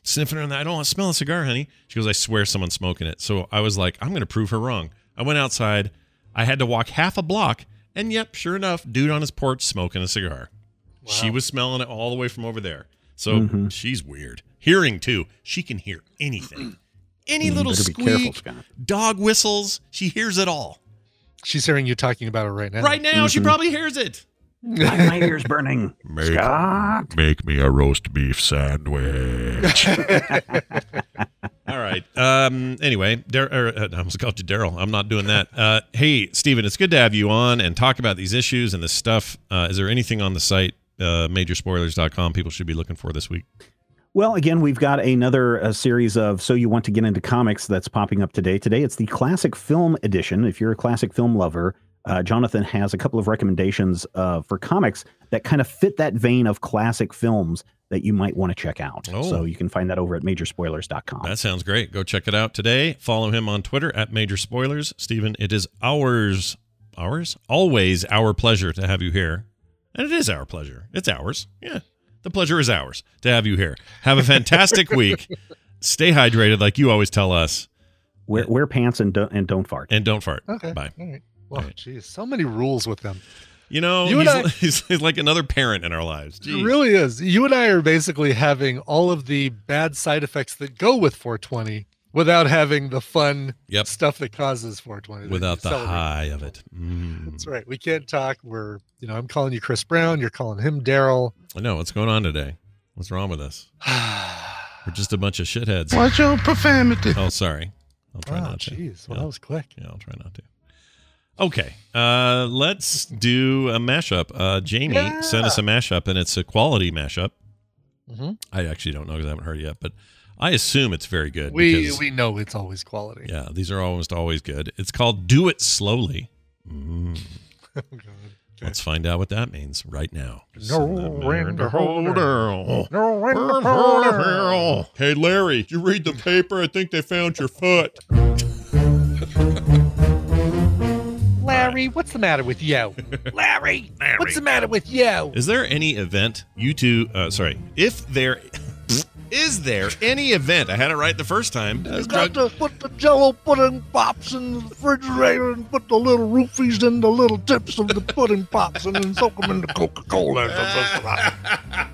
sniffing around. I don't want to smell a cigar, honey. She goes, "I swear someone's smoking it." So I was like, "I'm going to prove her wrong." I went outside. I had to walk half a block, and yep, sure enough, dude on his porch smoking a cigar. She was smelling it all the way from over there. So Mhm. she's weird. Hearing too. She can hear anything. Any You little better be careful, squeak, dog whistles. She hears it all. She's hearing you talking about it right now. Right now, she Mhm. probably hears it. My, my ears burning. Make- Scott. Make me a roast beef sandwich. All right. Um. Anyway, Dar- er, uh, I almost called you Daryl. I'm not doing that. Uh. Hey, Stephen, it's good to have you on and talk about these issues and this stuff. Uh, is there anything on the site, uh, majorspoilers.com, people should be looking for this week? Well, again, we've got another uh, series of So You Want to Get into Comics that's popping up today. Today, it's the classic film edition. If you're a classic film lover, uh, Jonathan has a couple of recommendations uh, for comics that kind of fit that vein of classic films that you might want to check out. Oh. So you can find that over at majorspoilers.com. That sounds great. Go check it out today. Follow him on Twitter at Major Spoilers. Stephen, it is ours, ours, always our pleasure to have you here. And it is our pleasure. It's ours. Yeah. The pleasure is ours to have you here. Have a fantastic week. Stay hydrated like you always tell us. Wear, wear pants and don't, and don't fart. And don't fart. Okay. Bye. All right. Well, All right. geez, so many rules with them. You know, You he's, I- he's, he's like another parent in our lives. It Jeez. really is. You and I are basically having all of the bad side effects that go with 420 without having the fun Yep. stuff that causes 420. Without the celebrate. high of it. Mm. That's right. We can't talk. We're, you know, I'm calling you Chris Brown. You're calling him Daryl. I know. What's going on today? What's wrong with us? We're just a bunch of shitheads. Watch your profanity? Oh, sorry. I'll try oh, not to. jeez. Well, Yeah. that was quick. Yeah, I'll try not to. Okay, uh, let's do a mashup. Uh, Jamie Yeah. sent us a mashup, and it's a quality mashup. Mhm. I actually don't know because I haven't heard it yet, but I assume it's very good. We because, we know it's always quality. yeah, these are almost always good. It's called "Do It Slowly." Mm. Oh, God. Okay. Let's find out what that means right now. No rain to hold her. No rain to hold her. Hey, Larry, did you read the paper? I think they found your foot. Larry, what's the matter with you? Larry, what's the matter with you? Is there any event you two? Uh, sorry, if there is there any event? I had it right the first time. I was Got drunk- to put the jello pudding pops in the refrigerator and put the little roofies in the little tips of the pudding pops and then soak them in the Coca-Cola.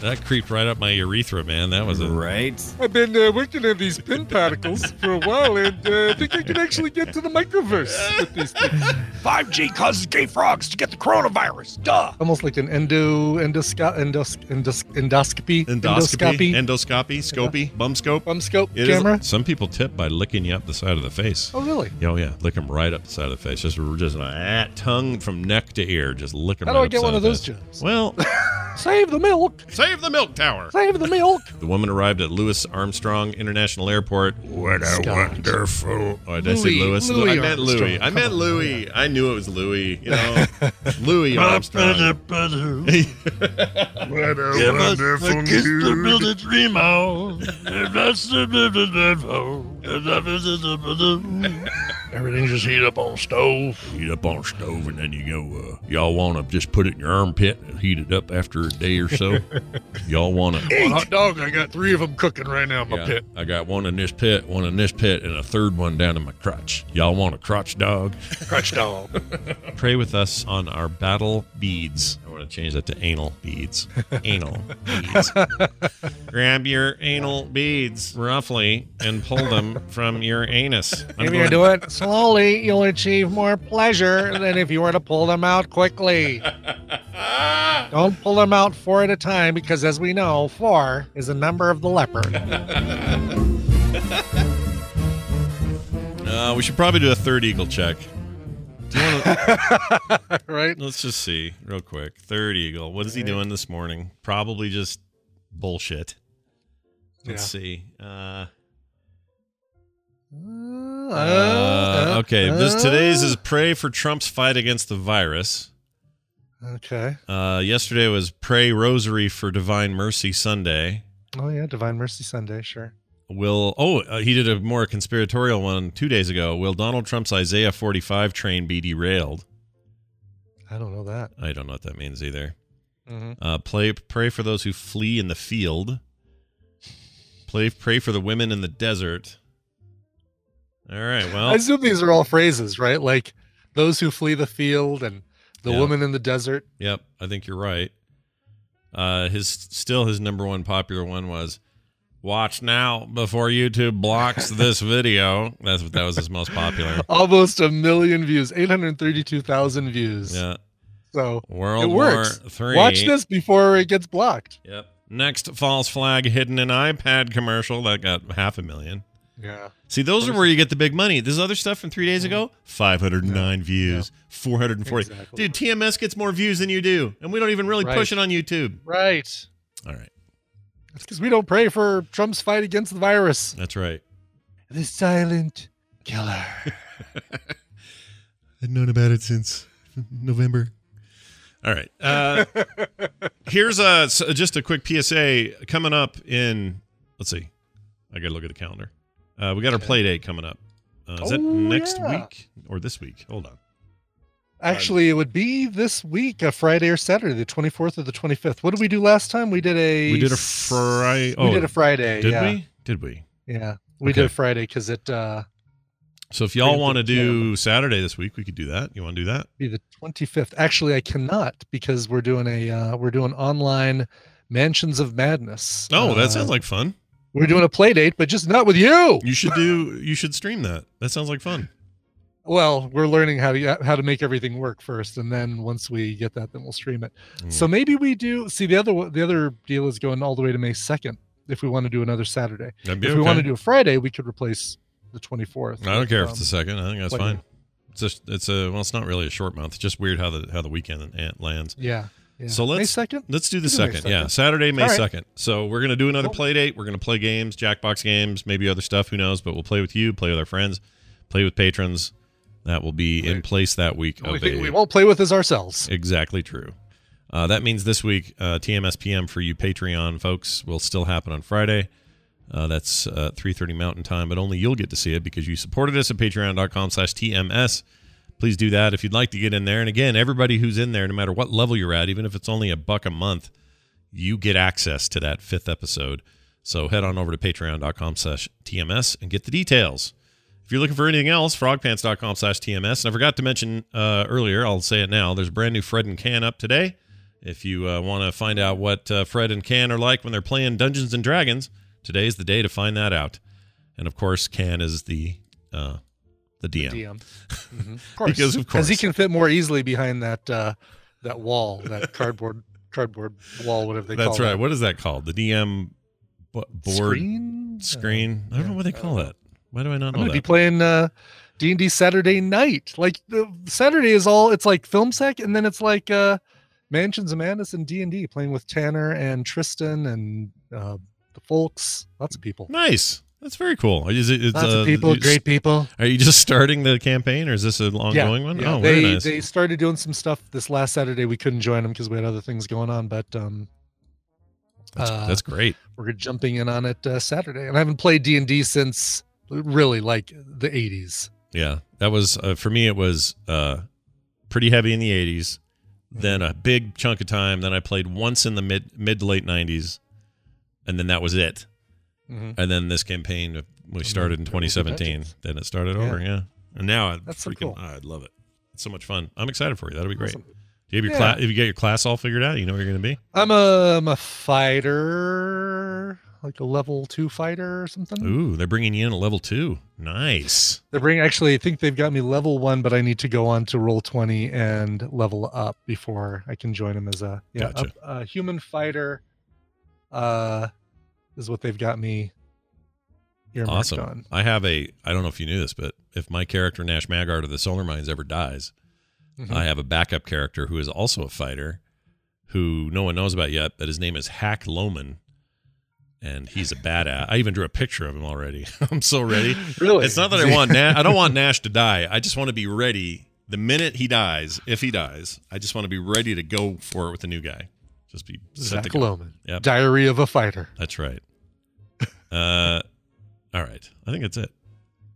That creeped right up my urethra, man. That was a right. I've been uh, working on these Pym particles for a while, and uh, I think I can actually get to the microverse with these things. 5G causes gay frogs to get the coronavirus. Duh. Almost like an endo endosco- endos- endos- endoscopy, endoscopy, endoscopy, scopy, bum scope. bum scope It is- camera. some people tip by licking you up the side of the face. Oh, really? Oh yeah, lick them right up the side of the face. Just, just ah, tongue from neck to ear. Just lick them. How right do I up get the one side of the those face. jobs? Well, Save the milk. save the milk tower. Save the milk. The woman arrived at Louis Armstrong International Airport. What a Scott. wonderful! Oh, did I say Louis- Louis? Louis I meant Armstrong. Louis. I Come meant on. Louis. I knew it was Louis. You know, Louis Armstrong. What a wonderful kiss the dream on. That's the Everything just heat up on stove. Heat up on stove, and then you go. Uh, y'all want to just put it in your armpit and heat it up after a day or so. y'all want to hot dog, I got three of them cooking right now in my Yeah, pit. I got one in this pit, one in this pit, and a third one down in my crotch. Y'all want a crotch dog? Crutch dog. Pray with us on our battle beads. Want to change that to anal beads. anal beads. Grab your anal beads roughly and pull them from your anus. I'm If you do it slowly, you'll achieve more pleasure than if you were to pull them out quickly. Don't pull them out four at a time because, as we know, four is a number of the leopard. Uh, we should probably do a third eagle check. Wanna- right? Let's just see real quick. Third eagle. What is he doing this morning? Probably just bullshit. Let's Yeah. see. Uh, Uh, uh, okay, this uh, today's is pray for Trump's fight against the virus. Okay. Uh, yesterday was pray rosary for Divine Mercy Sunday. Oh yeah, Divine Mercy Sunday, sure. Will oh uh, he did a more conspiratorial one two days ago. Will Donald Trump's Isaiah 45 train be derailed? I don't know that. I don't know what that means either. Mhm. Uh, play, pray for those who flee in the field. Play, pray for the women in the desert. All right. Well, I assume these are all phrases, right? Like those who flee the field and the Yeah. woman in the desert. Yep, I think you're right. Uh, his still his number one popular one was "Watch now before YouTube blocks this video." That's that was his most popular. Almost a million views, 832,000 views. Yeah. So World it works. War Three. Watch this before it gets blocked. Yep. Next false flag hidden in iPad commercial that got half a million. Yeah. See, those are where you get the big money. This other stuff from three days mm-hmm. ago, 509 views, 440. Exactly. Dude, TMS gets more views than you do, and we don't even really push it on YouTube. Right. All right. It's because we don't pray for Trump's fight against the virus. That's right. The silent killer. I'd known about it since November. All right. Uh, here's a just a quick PSA coming up in. Let's see. I got to look at the calendar. Uh, we got our play date coming up. Uh, is that Oh, next yeah. week or this week? Hold on. Actually, it would be this week, a Friday or Saturday, the 24th or the 25th. What did we do last time? We did a We did a Friday. We did a Friday. Did yeah. we? Did we? Yeah. We Okay. did a Friday because it uh So if y'all want to do Saturday this week, we could do that. You want to do that? be the 25th. Actually, I cannot because we're doing a uh we're doing online Mansions of Madness. Oh, that Uh, sounds like fun. we're doing a play date, but just not with you. You should do. You should stream that. That sounds like fun. Well, we're learning how to how to make everything work first, and then once we get that, then we'll stream it. Mm. So maybe we do. See, the other the other deal is going all the way to May second. If we want to do another Saturday, if we want to do a Friday, we could replace the twenty fourth. I don't care if it's the second. I think that's fine. It's just it's a well, it's not really a short month. It's just weird how the how the weekend lands. Yeah. yeah. So let's second. let's do the second. Yeah, Saturday, May All right. second. So we're gonna do another play date. We're gonna play games, Jackbox games, maybe other stuff. Who knows? But we'll play with you, play with our friends, play with patrons. That will be in place that week. Of We, a- we won't play with this ourselves. Exactly true. Uh, that means this week, uh, TMSPM for you Patreon folks will still happen on Friday. Uh, that's uh, 3.30 Mountain Time, but only you'll get to see it because you supported us at patreon.com slash TMS. Please do that if you'd like to get in there. And again, everybody who's in there, no matter what level you're at, even if it's only a buck a month, you get access to that fifth episode. So head on over to patreon.com slash TMS and get the details. If you're looking for anything else, frogpants.com slash TMS. And I forgot to mention uh, earlier, I'll say it now. There's a brand new Fred and Can up today. If you uh, want to find out what uh, Fred and Can are like when they're playing Dungeons and Dragons, today's the day to find that out. And of course, Can is the uh, the DM. DM. Mhm. Of course, Because of because he can fit more easily behind that uh, that wall, that cardboard cardboard wall, whatever they That's call That's right. it. What is that called? The DM bo- board Screen? Screen? I don't know what they call that. Why do I not I'm know gonna be playing uh, D and D Saturday night. Like the Saturday is all it's like Film Sack, and then it's like uh, Mansions of Madness and D and D, playing with Tanner and Tristan and uh, the folks. Lots of people. Nice. That's very cool. Is it, it's, Lots uh, of people, you- great people. Are you just starting the campaign, or is this an ongoing one? Yeah, oh, they very nice. they started doing some stuff this last Saturday. We couldn't join them because we had other things going on, but um, That's, uh, that's great. we're jumping in on it uh, Saturday. And I haven't played D and D since really like the '80s. Yeah, that was uh, for me. It was uh, pretty heavy in the '80s, then a big chunk of time. Then I played once in the mid mid to late '90s, and then that was it. Mhm. And then this campaign we started in then we'll do 2017. Then it started Yeah. over. Yeah, and now I That's so freaking cool. I'd love it. It's so much fun. I'm excited for you. That'll be great. Awesome. Do you have your Yeah. class? If you get your class all figured out, you know where you're going to be. I'm a, I'm a fighter, like a level two fighter or something. Ooh, they're bringing you in a level two. Nice. They're bringing. Actually, I think they've got me level one, but I need to go on to Roll20 and level up before I can join them as a yeah Gotcha. a, a human fighter. Uh, is what they've got me. Awesome. On. I have a. I don't know if you knew this, but if my character Nash Magard of the Solar Mines ever dies, Mhm. I have a backup character who is also a fighter, who no one knows about yet. But his name is Hack Loman, and he's a badass. I even drew a picture of him already. I'm so ready. Really? It's not that I want Nash. I don't want Nash to die. I just want to be ready the minute he dies. If he dies, I just want to be ready to go for it with the new guy. Just be Zach. Loman. Yep. Diary of a Fighter. That's right. Uh, all right. I think that's it.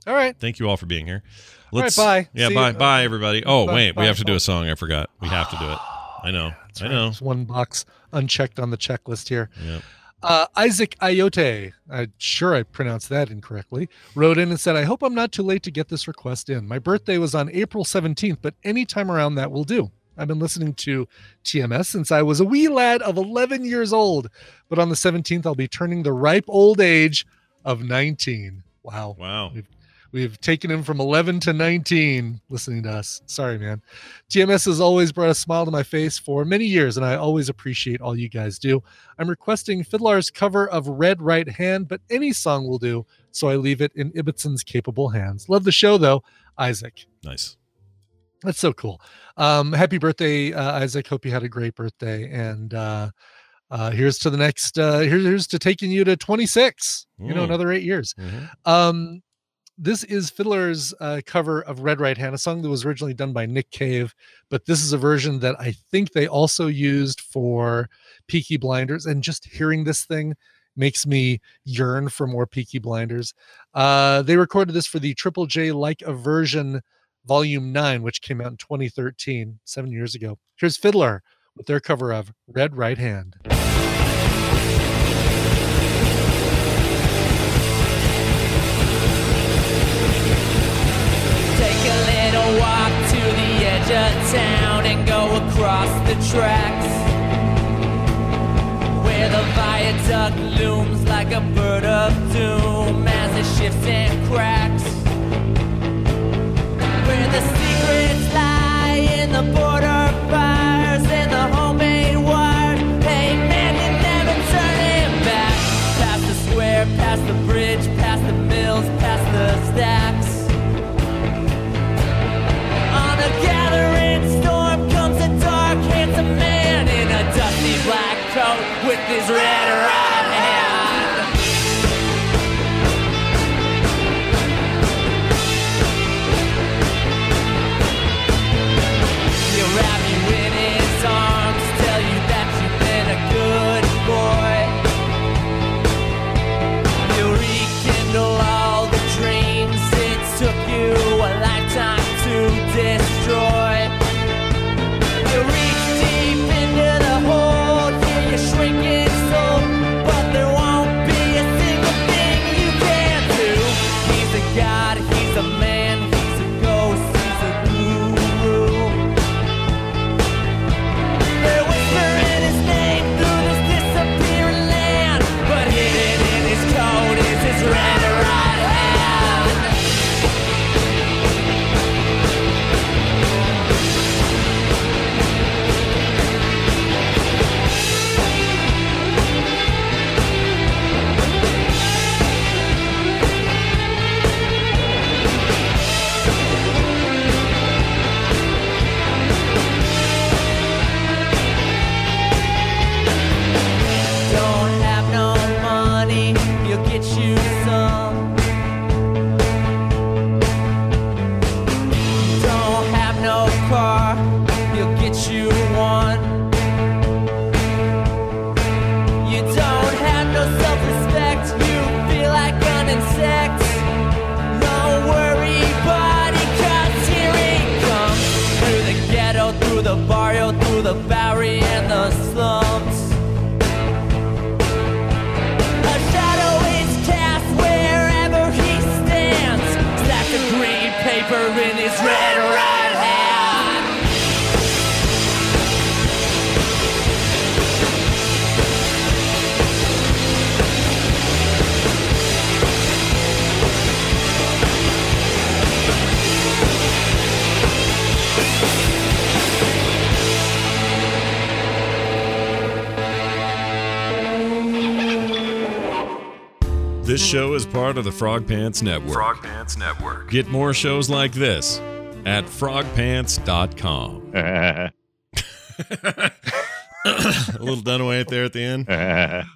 All right. Thank you all for being here. All right, Let's bye. Yeah, See bye, you. bye, everybody. Oh, Bye, wait, bye. we have to do a song. I forgot. We have to do it. I know. I know. There's one box unchecked on the checklist here. Yep. Uh, Isaac Ayote, I'm sure I pronounced that incorrectly, wrote in and said, I hope I'm not too late to get this request in. My birthday was on April 17th, but any time around that will do. I've been listening to TMS since I was a wee lad of 11 years old, but on the 17th, I'll be turning the ripe old age of 19. Wow. Wow. We've, we've taken him from 11 to 19 listening to us. Sorry, man. TMS has always brought a smile to my face for many years, and I always appreciate all you guys do. I'm requesting FIDLAR's cover of Red Right Hand, but any song will do, so I leave it in Ibitson's capable hands. Love the show, though. Isaac. Nice. That's so cool. Um, happy birthday, uh, Isaac. Hope you had a great birthday. And uh, uh, here's to the next, uh, here's, here's to taking you to 26, you know, Mm. another eight years. Mhm. Um, this is FIDLAR's uh, cover of Red Right Hand, a song that was originally done by Nick Cave, but this is a version that I think they also used for Peaky Blinders. And just hearing this thing makes me yearn for more Peaky Blinders. Uh, they recorded this for the Triple J Like a Version Volume 9, which came out in 2013, seven years ago. Here's Fiddler with their cover of Red Right Hand. Edge of town and go across the tracks. Where the viaduct looms like a bird of doom as it shifts and cracks. Where the secrets lie in the border fires and the homemade wire. Hey man, you're never turning back. Past the square, past the bridge, his red part of the Frog Pants Network. Frog Pants Network. Get more shows like this at frogpants.com. A little Dunaway there at the end. I love it.